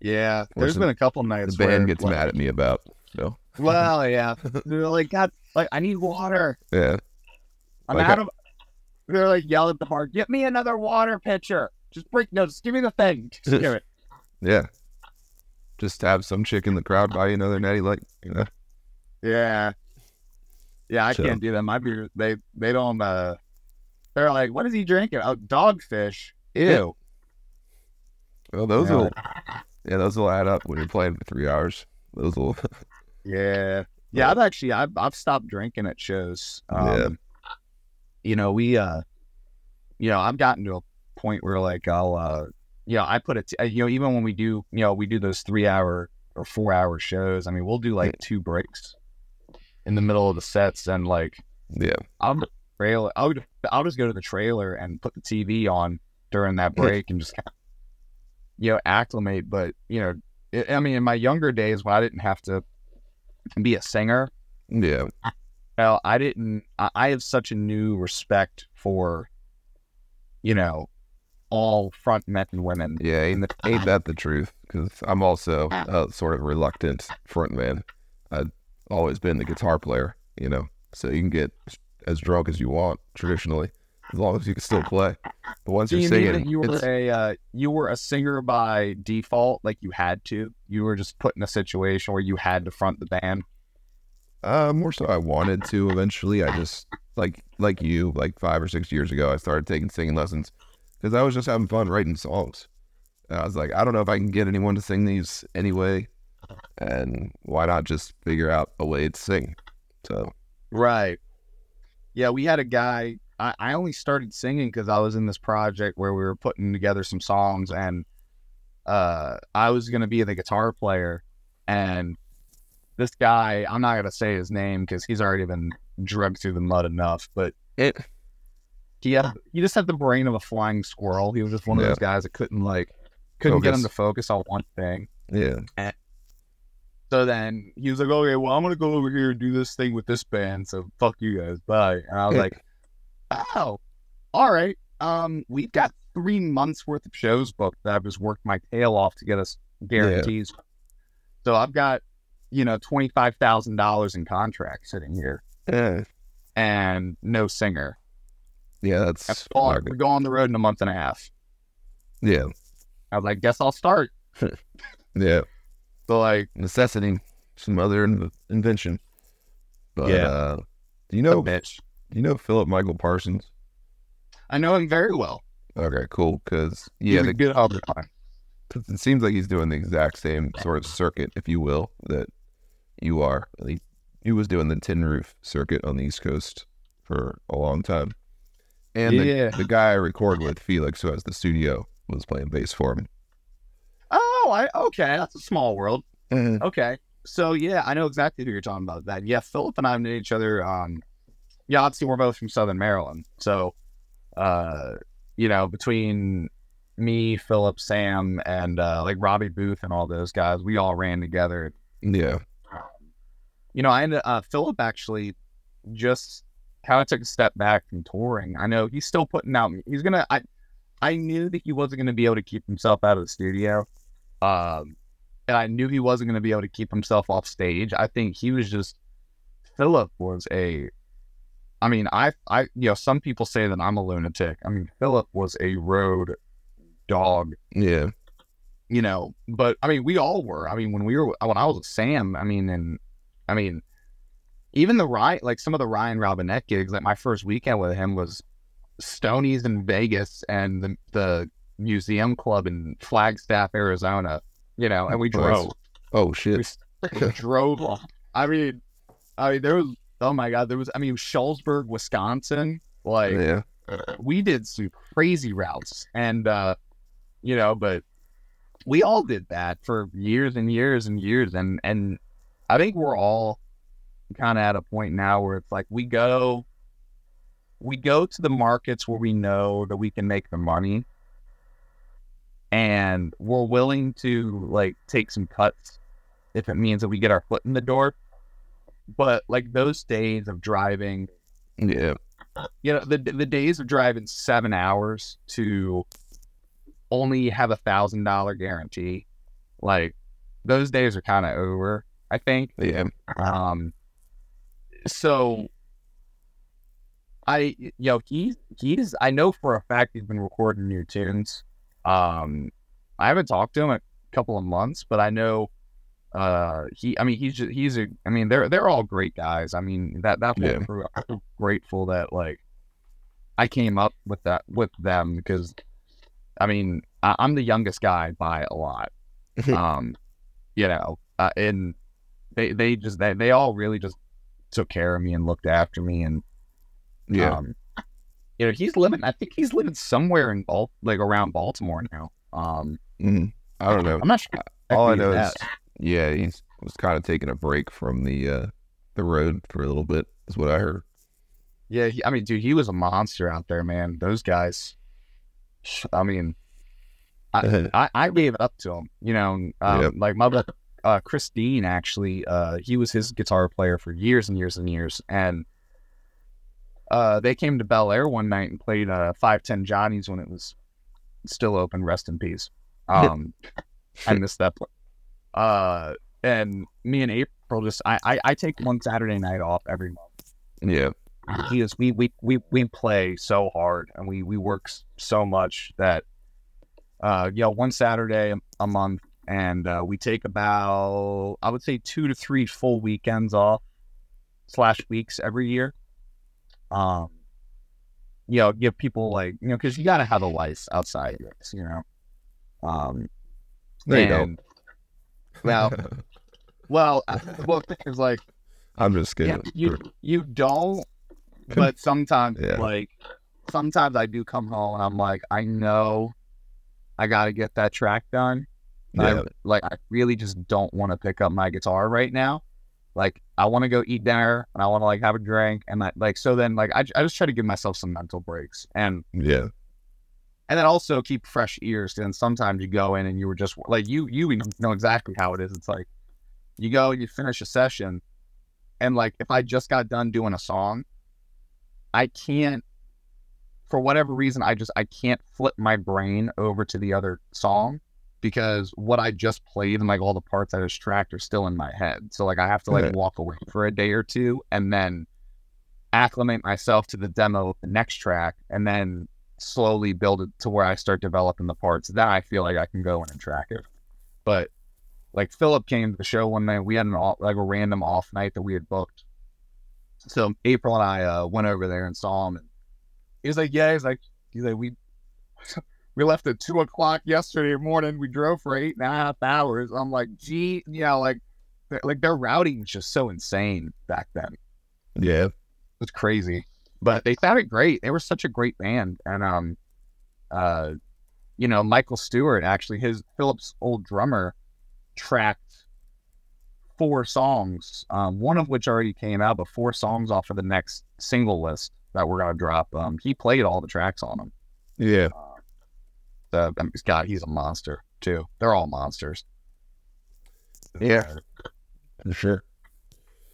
yeah there's
some-
been a couple nights
the
band
gets
like,
mad at me about. So
Well, yeah. They're like, God, like I need water.
yeah,
I'm
Like
out
I-
of. They're like yell at the bar, get me another water pitcher. Just break no, just give me the thing. Just give it.
yeah. Just have some chick in the crowd buy you another natty light. You know.
Yeah. Yeah, I
So-
can't do that. My beer, they they don't. uh They're like, what is he drinking? Oh, dogfish. Ew.
Well, those
Yeah.
will, yeah, those will add up when you're playing for three hours. Those will,
Yeah. Yeah, I've actually I've I've stopped drinking at shows. Um,
Yeah.
You know, we uh you know, I've gotten to a point where like I'll uh you know, I put it you know, even when we do, you know, we do those 3 hour or 4 hour shows, I mean, we'll do like two breaks in the middle of the sets and like
yeah,
I'm trailer I'll I'll just go to the trailer and put the TV on during that break and just kind of, you know acclimate. But you know, it, I mean, in my younger days when I didn't have to be a singer,
yeah,
well, I didn't. I, I have such a new respect for, you know, all front men and women.
yeah. Ain't, ain't that the truth? Because I'm also a sort of reluctant front man. I've always been the guitar player, you know, so you can get as drunk as you want traditionally, as long as you can still play. But once
Do
you're
you
singing,
you were
it's-
a uh, you were a singer by default, like you had to? You were just put in a situation where you had to front the band.
Uh, more so I wanted to eventually. I just like like you, like five or six years ago, I started taking singing lessons because I was just having fun writing songs. And I was like, I don't know if I can get anyone to sing these anyway, and why not just figure out a way to sing? So
Right. Yeah, we had a guy. I, I only started singing because I was in this project where we were putting together some songs, and uh, I was going to be the guitar player. And this guy, I'm not going to say his name because he's already been drugged through the mud enough, but
it,
he had he just had the brain of a flying squirrel. He was just one of those guys that couldn't like couldn't get him to focus on one thing.
yeah,
So then he was like, okay, well, I'm going to go over here and do this thing with this band. So fuck you guys. Bye. And I was
Yeah.
like, oh, all right. Um, we've got three months worth of shows booked that I've just worked my tail off to get us guarantees. So I've got, you know, twenty five thousand dollars in contract sitting here
Yeah,
and no singer.
yeah, that's
That's all. We go on the road in a month and a half.
yeah,
I was like, guess I'll start.
yeah.
So like,
Necessity, some other in- invention. But
Yeah.
uh, do you know?
bitch.
Do you know Philip Michael Parsons?
I know him very well.
Okay, cool. Because yeah, the,
good all the time.
it seems like he's doing the exact same sort of circuit, if you will, that you are. He, he was doing the tin roof circuit on the East Coast for a long time. And
Yeah.
the, the guy I record with, Felix, who has the studio, was playing bass for me.
Oh, I okay. That's a small world. Okay. So yeah, I know exactly who you're talking about. That yeah, Philip and I knew each other. Um, yeah, obviously we're both from Southern Maryland. So, uh, you know, between me, Philip, Sam, and uh, like Robbie Booth and all those guys, we all ran together.
Yeah.
You know, I ended uh, Philip actually just kind of took a step back from touring. I know he's still putting out. He's gonna. I I knew that he wasn't gonna be able to keep himself out of the studio. Um, and I knew he wasn't to be able to keep himself off stage. I think he was just Philip was a. I mean, I, I, you know, some people say that I'm a lunatic. I mean, Philip was a road dog,
Yeah.
you know. But I mean, we all were. I mean, when we were, when I was with Sam, I mean, and I mean, even the Ryan, like some of the Ryan Robinette gigs, like my first weekend with him was Stoney's in Vegas and the the museum club in Flagstaff, Arizona. You know, and we drove.
Oh
We
shit.
freaking drove. I mean, I mean, there was. Oh my god, there was. I mean, Schulzburg, Wisconsin. Like
Yeah.
we did some crazy routes, and uh, you know, but we all did that for years and years and years, and and I think we're all kind of at a point now where it's like we go, we go to the markets where we know that we can make the money, and we're willing to like take some cuts if it means that we get our foot in the door. But like those days of driving
Yeah.
you know the the days of driving seven hours to only have a thousand dollar guarantee like those days are kind of over i think
Yeah.
um so i you know he's he's i know for a fact he's been recording new tunes um i haven't talked to him a couple of months but i know uh he i mean he's just he's a i mean they're they're all great guys i mean that that whole
Yeah.
crew i'm so grateful that like i came up with that with them because i mean I, i'm the youngest guy by a lot um you know uh, and they they just they, they all really just took care of me and looked after me and
Yeah.
um, you know he's living i think he's living somewhere in Bal- like around baltimore now um
Mhm. I don't know.
i'm not sure
All I know is,
he's
yeah, he was kind of taking a break from the uh the road for a little bit. Is what I heard.
yeah he, i mean dude he was a monster out there man those guys i mean I, I gave it up to him. You know, um,
Yep.
like my brother, uh, Christine actually, uh, he was his guitar player for years and years and years, and uh, they came to Bel Air one night and played uh, Five Ten Johnny's when it was still open. Rest in peace. Um, I missed that. Play. Uh, and me and April just I, I I take one Saturday night off every month
yeah.
he is we we we we play so hard and we we work so much that uh you know one saturday a month and uh, we take about i would say two to three full weekends off slash weeks every year um you know give people like you know because you got to have a life outside this you know um
There you go.
and- well well uh, well the is like
I'm just
yeah,
kidding.
you you don't. But sometimes,
Yeah.
like, sometimes I do come home and I'm like, I know, I got to get that track done.
Yeah.
I, like, I really just don't want to pick up my guitar right now. Like, I want to go eat dinner and I want to like have a drink and I, like so. Then like I, I just try to give myself some mental breaks and
yeah.
and then also keep fresh ears. And sometimes you go in and you were just like you you know exactly how it is. It's like you go and you finish a session, and like if I just got done doing a song, I can't for whatever reason I just I can't flip my brain over to the other song because what I just played and like all the parts I just tracked are still in my head. So like I have to like walk away for a day or two and then acclimate myself to the demo of the next track and then slowly build it to where I start developing the parts. Then I feel like I can go in and track it. But like Philip came to the show one night. We had an off, like a random off night that we had booked. So April and I uh, went over there and saw him, and he was like, "Yeah." He's like, "He's like, we we left at two o'clock yesterday morning. We drove for eight and a half hours." I'm like, "Gee, yeah, like, like their routing was just so insane back then.
Yeah.
it's crazy, but they sounded great. They were such a great band, and um, uh, you know, Michael Stewart actually, his Philip's old drummer, tracked four songs, um, one of which already came out, but four songs off of the next single list that we're gonna drop. Um, he played all the tracks on them.
Yeah.
Uh, God, he's a monster too. They're all monsters.
Yeah. For sure.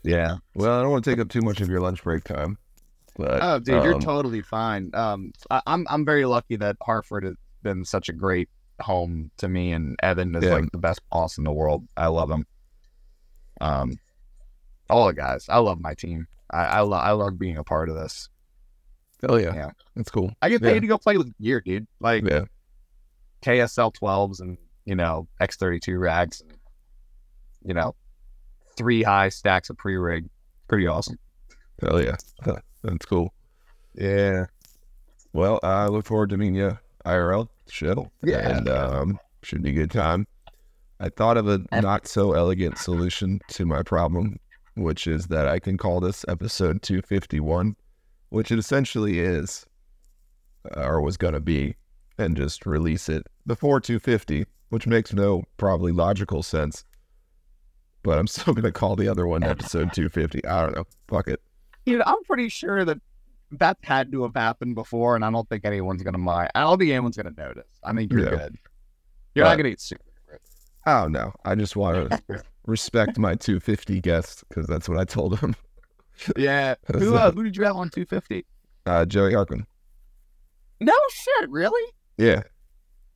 Yeah.
Well, I don't want to take up too much of your lunch break time. But
Oh, dude, you're
um,
totally fine. Um, I, I'm I'm very lucky that Harford has been such a great home to me, and Evan is
Yeah.
like the best boss in the world. I love him. Um, all the guys. I love my team. I I, lo- I love being a part of this.
Oh yeah.
Yeah.
That's cool.
I get paid
Yeah.
to go play with gear, dude. Like
Yeah.
KSL 12s and you know X32 racks, and, you know, three high stacks of pre rig. Pretty awesome.
Hell yeah. That's cool.
Yeah.
Well, I look forward to meeting you IRL shit.
Yeah.
And um should be a good time. I thought of a not so elegant solution to my problem, which is that I can call this episode 251, which it essentially is, uh, or was going to be, and just release it before 250, which makes no probably logical sense. But I'm still going to call the other one episode 250. I don't know. Fuck it.
You know, I'm pretty sure that that had to have happened before, and I don't think anyone's gonna mind. I don't think anyone's gonna notice. I think you're
Yeah.
good. You're
But-
not gonna get sued.
Oh, don't. I just want to respect my 250 guest because that's what I told him.
Yeah. Who uh, who did you have on 250?
Uh, Joey Harkin.
No shit, really?
Yeah.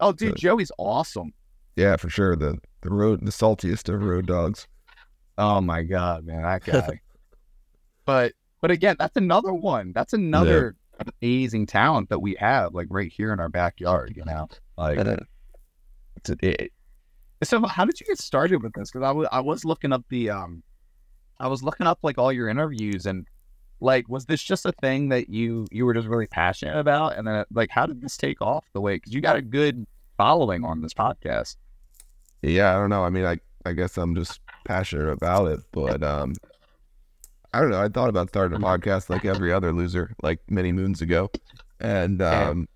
Oh, dude,
Good.
Joey's awesome.
Yeah, for sure. The the road, the saltiest of road dogs.
Oh my god, man, that guy. but but again, that's another one. That's another amazing talent that we have, like right here in our backyard. You know, like it's it, so how did you get started with this? Because I was I was looking up the um, I was looking up like all your interviews and like was this just a thing that you you were just really passionate about and then like how did this take off the way? Because you got a good following on this podcast.
Yeah, I don't know. I mean, I I guess I'm just passionate about it, but um, I don't know. I thought about starting a podcast like every other loser, like many moons ago, and um,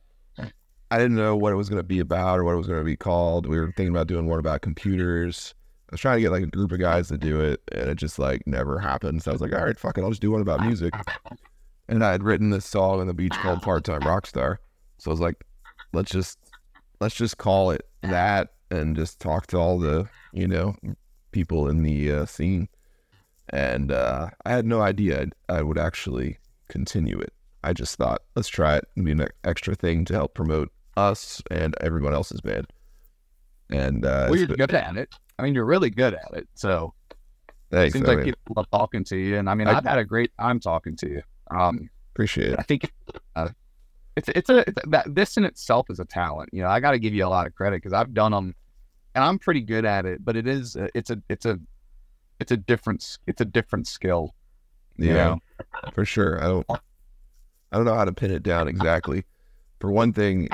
I didn't know what it was going to be about or what it was going to be called. We were thinking about doing one about computers. I was trying to get like a group of guys to do it, and it just like never happened. So I was like, all right, fuck it, I'll just do one about music. And I had written this song on the beach called "Part Time Rockstar," so I was like, let's just let's just call it that and just talk to all the you know people in the uh, scene. And uh, I had no idea I'd, I would actually continue it. I just thought, let's try it and be an extra thing to help promote us and everyone else's band. And uh,
Well, you're good at it. I mean, you're really good at it. So
thanks,
seems
I
like
mean,
people love talking to you, and I mean,
I-
have had a great time talking to you. Um,
appreciate it.
I think uh, it's it's a, it's that this in itself is a talent. You know, I got to give you a lot of credit because I've done them, and I'm pretty good at it. But it is a- it's a it's a it's a different it's a different skill. you
Yeah,
know?
for sure. I don't I don't know how to pin it down exactly. For one thing,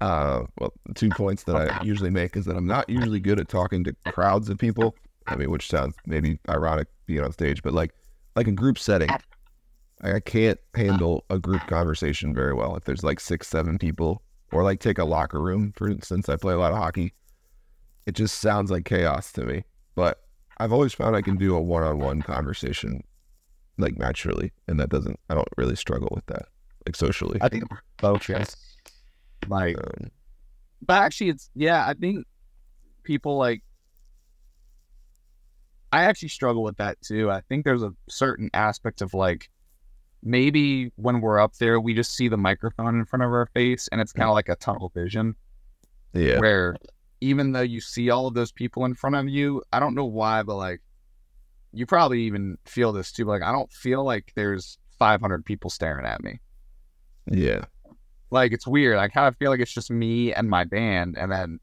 uh well, two points that I usually make is that I'm not usually good at talking to crowds of people. I mean, which sounds maybe ironic being on stage, but like like a group setting. I can't handle a group conversation very well. If there's like six, seven people, or like take a locker room, for instance, I play a lot of hockey. It just sounds like chaos to me. But I've always found I can do a one on one conversation like naturally, and that doesn't. I don't really struggle with that, like socially.
I think both yes. Like,
Um,
but actually, it's yeah. I think people like. I actually struggle with that too. I think there's a certain aspect of like maybe when we're up there, we just see the microphone in front of our face and it's kind of like a tunnel vision
yeah,
where even though you see all of those people in front of you, I don't know why, but like, you probably even feel this too. But like, I don't feel like there's 500 people staring at me.
Yeah.
Like, it's weird. I kind of feel like it's just me and my band, and then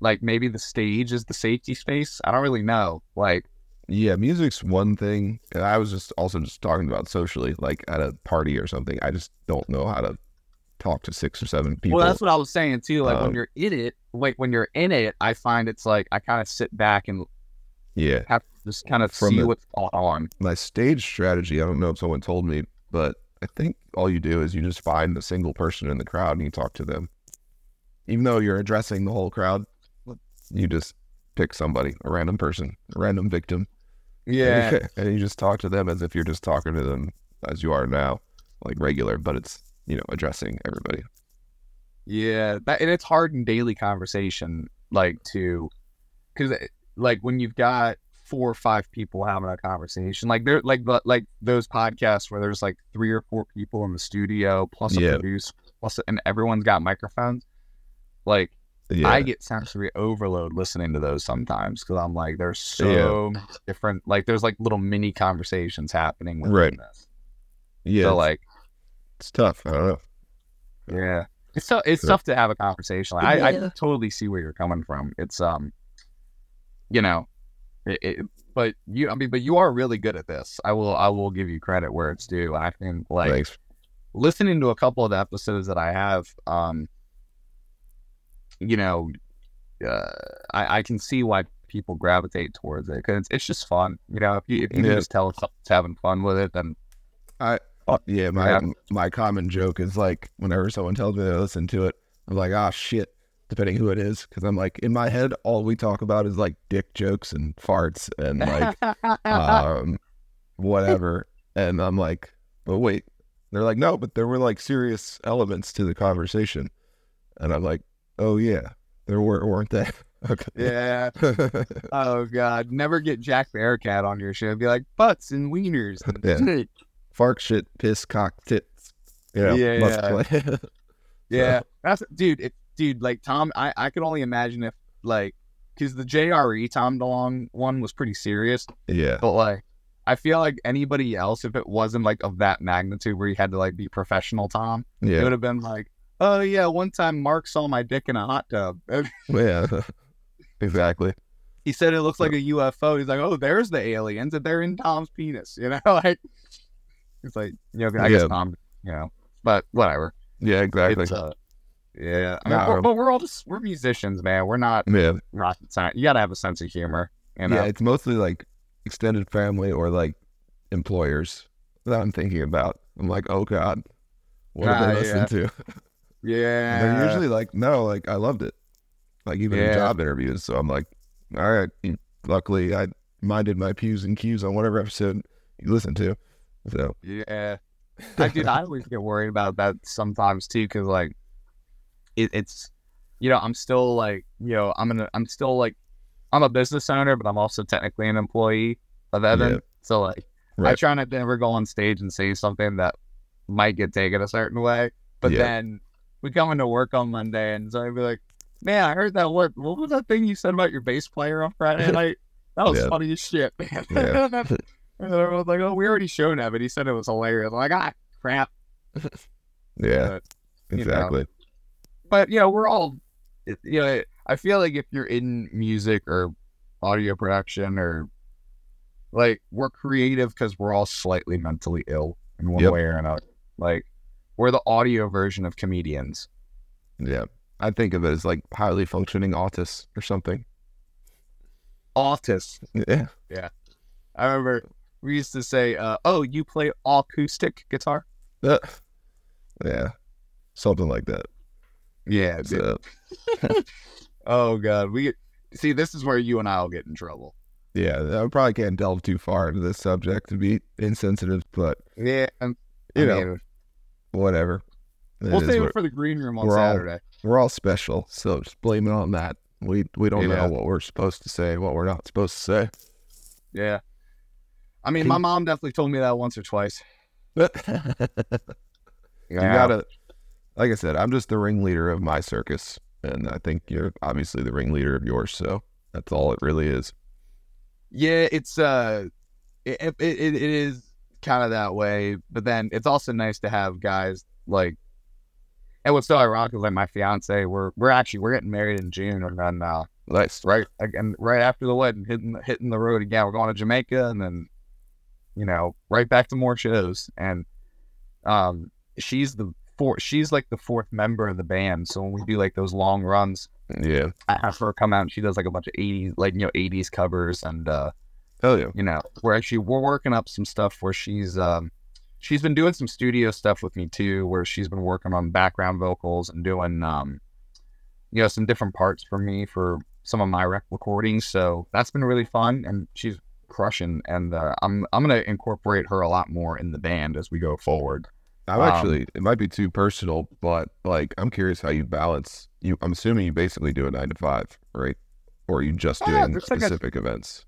like maybe the stage is the safety space. I don't really know. Like,
Yeah, music's one thing. And I was just also just talking about socially, like at a party or something. I just don't know how to talk to six or seven people.
well, that's what I was saying too. Like when
Um,
you're in it, like when you're in it, I find it's like I kind of sit back and
yeah.
have to just kind of
From
see
the-
what's going on.
My stage strategy, I don't know if someone told me, but I think all you do is you just find a single person in the crowd and you talk to them. Even though you're addressing the whole crowd, you just pick somebody, a random person, a random victim.
Yeah,
and you just talk to them as if you're just talking to them as you are now, like regular, but it's, you know, addressing everybody.
Yeah, that, and it's hard in daily conversation, like to, because like when you've got four or five people having a conversation, like they're like the like those podcasts where there's like three or four people in the studio plus a
Yeah.
producer plus and everyone's got microphones. Like
Yeah.
I get sensory overload listening to those sometimes because I'm like, there's so many different like there's like little mini conversations happening within
Right.
this.
yeah.
So
it's,
like
it's tough. I don't know.
Yeah. It's tough. It's
So-
tough to have a conversation. Like, I, I totally see where you're coming from. It's um, you know, it, it, but you. I mean, but you are really good at this. I will. I will give you credit where it's due. I think like
Thanks.
listening to a couple of the episodes that I have, um, you know, uh, I, I can see why people gravitate towards it because it's, it's just fun. You know, if you if you can
Yeah.
just tell someone's having fun with it, then I
Yeah, my
Yeah.
my common joke is like whenever someone tells me they listen to it, I'm like, ah, shit. Depending who it is, because I'm like in my head, all we talk about is like dick jokes and farts and like um whatever, and I'm like, but wait, they're like, no, but there were like serious elements to the conversation, and I'm like, oh yeah, there were, weren't they? okay.
yeah. Oh God! Never get Jack the Bearcat on your show. Be like butts and wieners.
Yeah. Fark shit, piss, cock, tits. You know,
Yeah, yeah. Yeah, that's dude. It, dude, like Tom, I I could only imagine if like because the JRE Tom DeLonge one was pretty serious,
yeah,
but like I feel like anybody else, if it wasn't like of that magnitude where you had to like be professional Tom,
yeah.
it would have been like, oh yeah, one time Mark saw my dick in a hot tub.
yeah. exactly.
he said it looks like a UFO. He's like, oh, there's the aliens, and they're in Tom's penis. You know, like it's like you know, I
Yeah.
guess Tom, you know, but whatever.
Yeah, exactly.
It's, uh, yeah, I mean,
Nah,
we're, but we're all just we're musicians, man. We're not
yeah,
rocket science. You gotta have a sense of humor. You know?
yeah. It's mostly like extended family or like employers that I'm thinking about. I'm like, oh god, what
Ah,
they listen
yeah.
to?
yeah.
And they're usually like, no, like I loved it. Like even in job interviews. So I'm like, all right. Luckily, I minded my pews and cues on whatever episode you listen to. So
Yeah. I did. I always get worried about that sometimes too, because like, it, it's, you know, I'm still like, you know, I'm gonna, I'm still like, I'm a business owner, but I'm also technically an employee of Evan.
Yeah.
So like, I try not to ever go on stage and say something that might get taken a certain way. But
Yeah.
then we come into work on Monday, and so I'd be like, "Man, I heard that. What what was that thing you said about your bass player on Friday night? That was
Yeah.
funny as shit, man."
Yeah.
and everyone's like, "Oh, we already showed Evan. He said it was hilarious." I'm like, "Ah, crap."
yeah,
But, you know. But you know, we're all, you know, I feel like if you're in music or audio production or like we're creative because we're all slightly mentally ill in one
Yep.
way or another. Like we're the audio version of comedians.
Yeah. I think of it as like highly functioning autists or something.
Autists.
Yeah. Yeah.
I remember we used to say, uh, "Oh, you play acoustic guitar?"
Uh, yeah. Something like that.
Yeah.
So,
Oh God, we see. This is where you and I'll get in trouble.
yeah, I probably can't delve too far into this subject to be insensitive, but
Yeah, and
You
I
know,
mean,
whatever. It
we'll save it for the green room on
we're all-
Saturday.
we're all special, so just blame it on that. We we don't
Yeah.
know what we're supposed to say, what we're not supposed to say.
Yeah. I mean,
Can
my
you-
mom definitely told me that once or twice.
You gotta, like I said, I'm just the ringleader of my circus. and I think you're obviously the ringleader of yours. So that's all it really is.
Yeah, it's uh, it it, it, is kind of that way, but then it's also nice to have guys like. And what's so ironic is like my fiance, we're we're actually we're getting married in June, and then uh,
Nice.
right again right after the wedding, hitting hitting the road again. We're going to Jamaica, and then you know right back to more shows. And um, she's the four, she's like the fourth member of the band. So when we do like those long runs,
Yeah.
I have her come out and she does like a bunch of 80s, like, you know, 80s covers. And, uh,
Hell yeah.
you know, we're actually, we're working up some stuff where she's, um, she's been doing some studio stuff with me too, where she's been working on background vocals and doing, um, you know, some different parts for me for some of my rec recordings. So that's been really fun and she's crushing. And, uh, I'm, I'm going to incorporate her a lot more in the band as we go forward.
I'm
Um,
actually, it might be too personal, but like, I'm curious how you balance. You, I'm assuming you basically do a nine to five, right? Or are you just
Yeah,
doing
there's like a-
specific events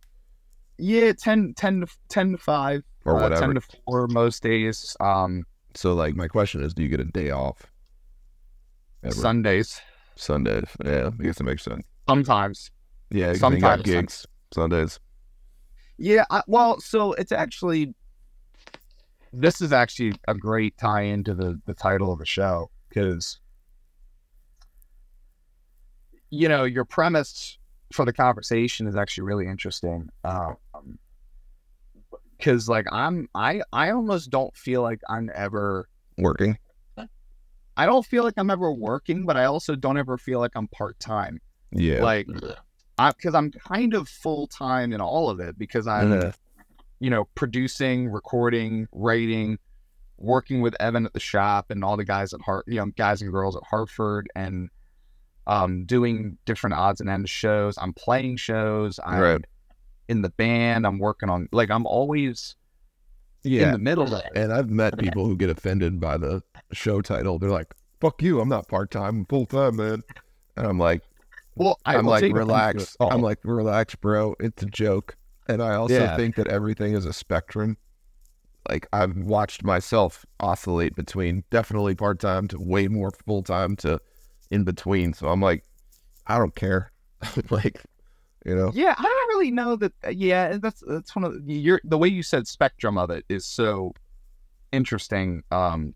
Yeah, 10, 10 to, 10 to 5
or
uh,
whatever?
10 to 4 most days. Um,
So, like, my question is, do you get a day off? Ever?
Sundays
Sundays. Yeah, I guess it makes sense.
sometimes.
Yeah,
Sometimes.
gigs Sundays.
Yeah, I, well, so it's actually this is actually a great tie into the the title of the show because you know your premise for the conversation is actually really interesting. Um, because like I'm I I almost don't feel like I'm ever
Working.
I don't feel like I'm ever working, but I also don't ever feel like I'm part time.
Yeah.
Like, because I'm kind of full time in all of it because I'm,
Yeah.
You know, producing, recording, writing, working with Evan at the shop and all the guys at Hart, you know, guys and girls at Harford, and um, doing different odds and ends shows. I'm playing shows. I'm
Right.
in the band. I'm working on like I'm always
yeah.
in the middle of it.
And I've met people who get offended by the show title. They're like, fuck you. I'm not part time. Full time, man. And I'm like,
Well, I
I'm like,
take offense to
relax. I'm like, relax, bro. It's a joke. And I also
Yeah.
think that everything is a spectrum. Like I've watched myself oscillate between definitely part time to way more full time to in between. So I'm like, I don't care. like, you know,
Yeah, I don't really know that. uh, Yeah, that's that's one of the, your the way you said spectrum of it is so interesting. Um,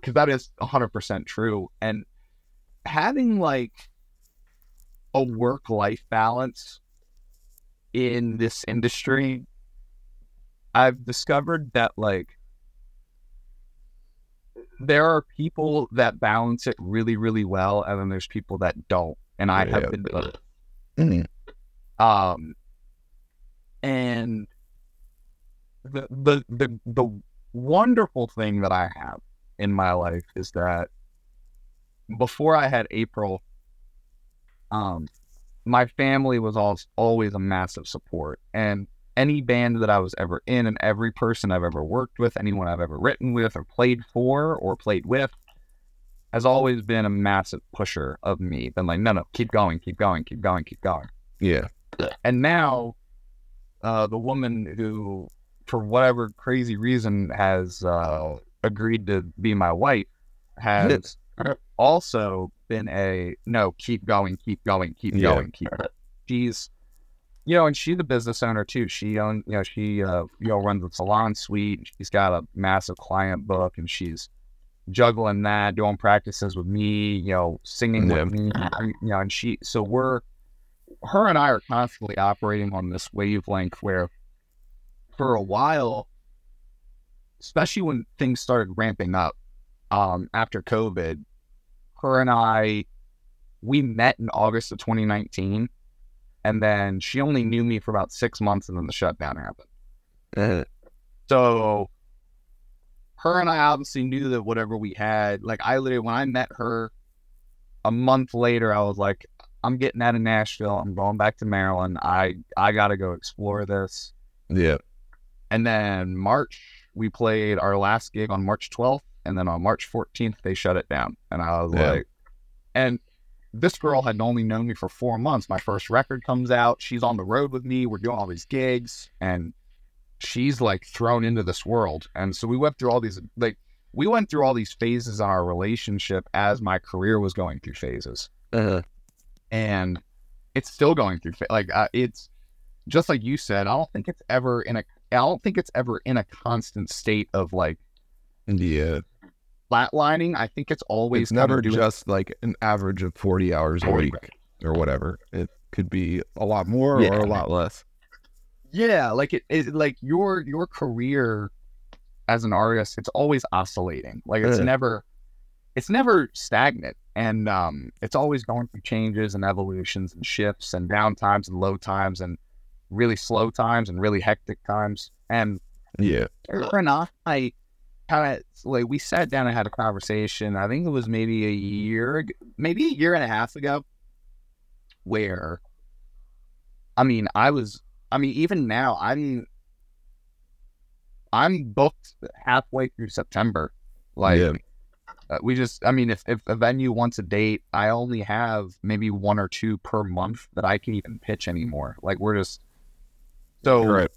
because that is hundred percent true, and having like a work life balance in this industry, I've discovered that like there are people that balance it really, really well, and then there's people that don't, and I
Yeah.
have been both.
Mhm.
Um, and the the the the wonderful thing that I have in my life is that before I had April, um, my family was all, always a massive support, and any band that I was ever in, and every person I've ever worked with, anyone I've ever written with, or played for, or played with, has always been a massive pusher of me. Been like, no, no, keep going, keep going, keep going, keep going
yeah.
and now uh, the woman who for whatever crazy reason has uh, agreed to be my wife has also been a no keep going keep going keep
Yeah.
going keep going. she's you know and she's a business owner too she own you know she uh, you know runs a salon suite she's got a massive client book and she's juggling that doing practices with me you know singing
Yeah.
with me you know and she so we're her and I are constantly operating on this wavelength where for a while, especially when things started ramping up um, after COVID, her and I, we met in August of 2019. And then she only knew me for about six months and then the shutdown happened.
Uh,
So her and I obviously knew that whatever we had, like I literally when I met her a month later, I was like, I'm getting out of Nashville. I'm going back to Maryland. I I gotta go explore this.
yeah.
And then March, we played our last gig on March 12th, and then on March 14th they shut it down. And I was
Yeah.
like, and this girl had only known me for four months. My first record comes out. She's on the road with me. We're doing all these gigs, and she's like thrown into this world. And so we went through all these like we went through all these phases in our relationship as my career was going through phases.
Uh-huh.
and it's still going through like uh, it's just like you said. I don't think it's ever in a. I don't think it's ever in a constant state of like
Yeah.
Flatlining. I think it's always
It's never just like an average of 40 hours a week or whatever. It could be a lot more
Yeah.
or a lot less.
Yeah, like it, it like your your career as an artist, it's always oscillating. Like it's
Yeah.
never it's never stagnant. And um it's always going through changes and evolutions and shifts and down times and low times and really slow times and really hectic times. And
Yeah.
her and I kind of like we sat down and had a conversation. I think it was maybe a year, maybe a year and a half ago, where I mean, I was, I mean, even now, I'm, I'm booked halfway through September. Like,
Yeah.
uh, we just, I mean, if if a venue wants a date, I only have maybe one or two per month that I can even pitch anymore. Like, we're just so
Right.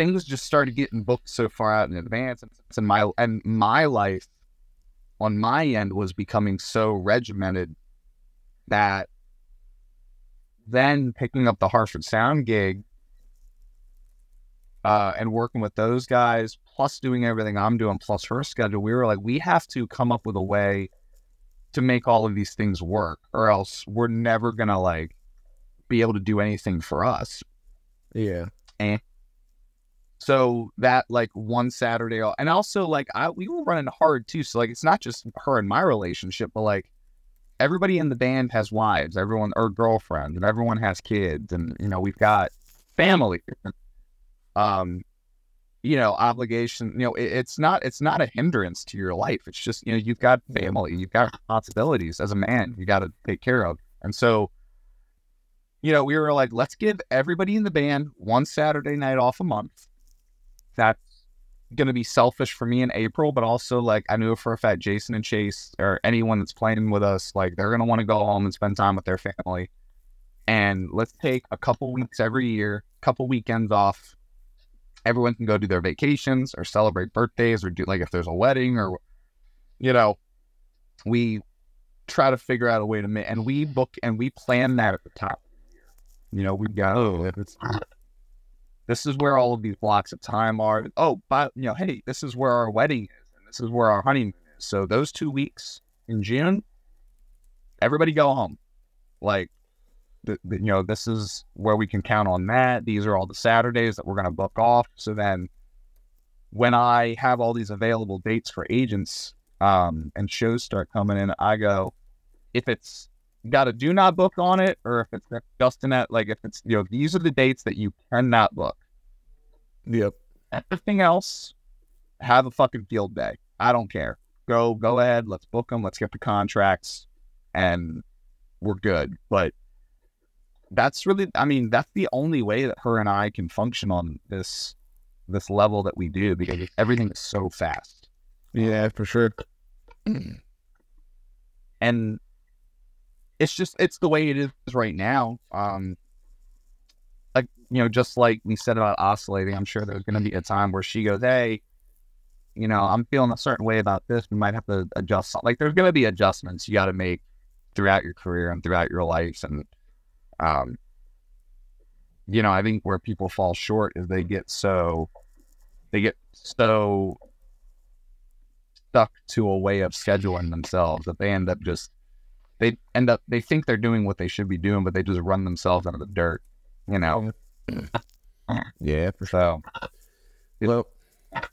Things just started getting booked so far out in advance and, and my and my life on my end was becoming so regimented that then picking up the Harford Sound gig uh, and working with those guys, plus doing everything I'm doing, plus her schedule, we were like, we have to come up with a way to make all of these things work, or else we're never gonna like be able to do anything for us.
Yeah.
So that like one Saturday, and also like I we were running hard too. So like it's not just her and my relationship, but like everybody in the band has wives, everyone or girlfriends, and everyone has kids, and you know we've got family. Um, you know obligation. You know it, it's not it's not a hindrance to your life. It's just you know you've got family, you've got responsibilities as a man, you got to take care of, and so you know, we were like, let's give everybody in the band one Saturday night off a month. That's going to be selfish for me in April, but also like I knew for a fact Jason and Chase or anyone that's playing with us, like they're going to want to go home and spend time with their family. And let's take a couple weeks every year, couple weekends off. Everyone can go do their vacations or celebrate birthdays or do like if there's a wedding or, you know, we try to figure out a way to make, and we book and we plan that at the top. You know, we got
Oh, it's,
this is where all of these blocks of time are. Oh, but you know, hey, this is where our wedding is, and this is where our honeymoon is. So those two weeks in June, everybody go home. Like, the, the- you know, this is where we can count on that. These are all the Saturdays that we're going to book off. So then, when I have all these available dates for agents, um, and shows start coming in, I go, if it's got a do not book on it, or if it's just in that, like if it's you know these are the dates that you cannot book.
Yep.
Everything else, have a fucking field day. I don't care. Go, go ahead. Let's book them. Let's get the contracts, and we're good. But that's really, I mean, that's the only way that her and I can function on this this level that we do because everything is so fast.
Yeah, for sure.
and it's just it's the way it is right now um you know just like we said about oscillating i'm sure there's going to be a time where she goes hey you know i'm feeling a certain way about this we might have to adjust some-" like there's going to be adjustments you got to make throughout your career and throughout your life and um you know i think where people fall short is they get so they get so stuck to a way of scheduling themselves that they end up just they end up they think they're doing what they should be doing, but they just run themselves into the dirt. You know.
Yeah, for sure. Well, it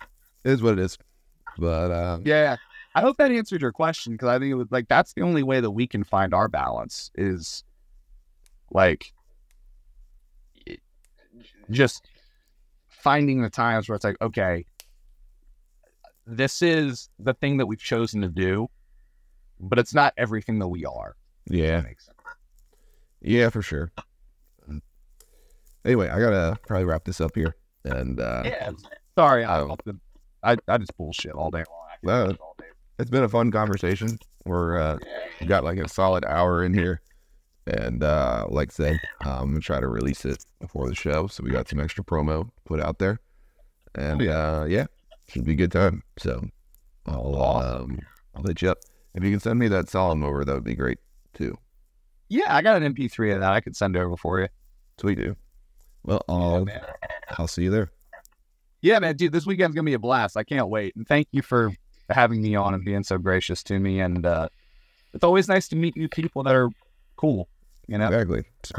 is what it is. But um,
yeah, I hope that answered your question because I think it was like that's the only way that we can find our balance is like just finding the times where it's like okay this is the thing that we've chosen to do but it's not everything that we are
yeah,
That
yeah, for sure. Anyway, I gotta probably wrap this up here. And uh,
Yeah. Sorry, I. I I just bullshit all day long.
No.
all day.
it's been a fun conversation. We're uh, we got like a solid hour in here, and uh, like I said, um, I'm gonna try to release it before the show, so we got some extra promo put out there, and uh, yeah, should be a good time. So I'll um, I'll hit you up if you can send me that song over. That would be great too.
Yeah, I got an MP3 of that. I could send over for you.
Sweet dude. Well,
Yeah,
I'll
man.
I'll see you there.
Yeah, man, dude, this weekend's gonna be a blast. I can't wait. And thank you for having me on and being so gracious to me. And uh, it's always nice to meet new people that are cool. You know.
Exactly. It's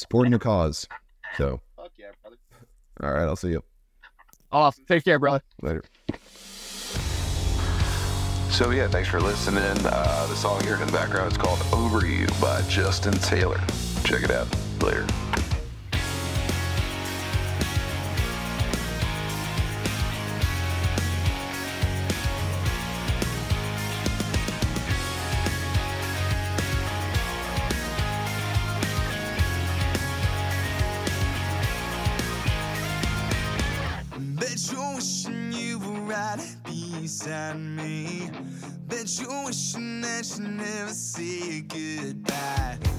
supporting your cause. So,
Fuck yeah, brother.
all right, I'll see you
Awesome. Take care, brother.
later.
So yeah, thanks for listening. Uh, the song you're in the background is called "Over You" by Justin Taylor. Check it out. Later.
Say goodbye.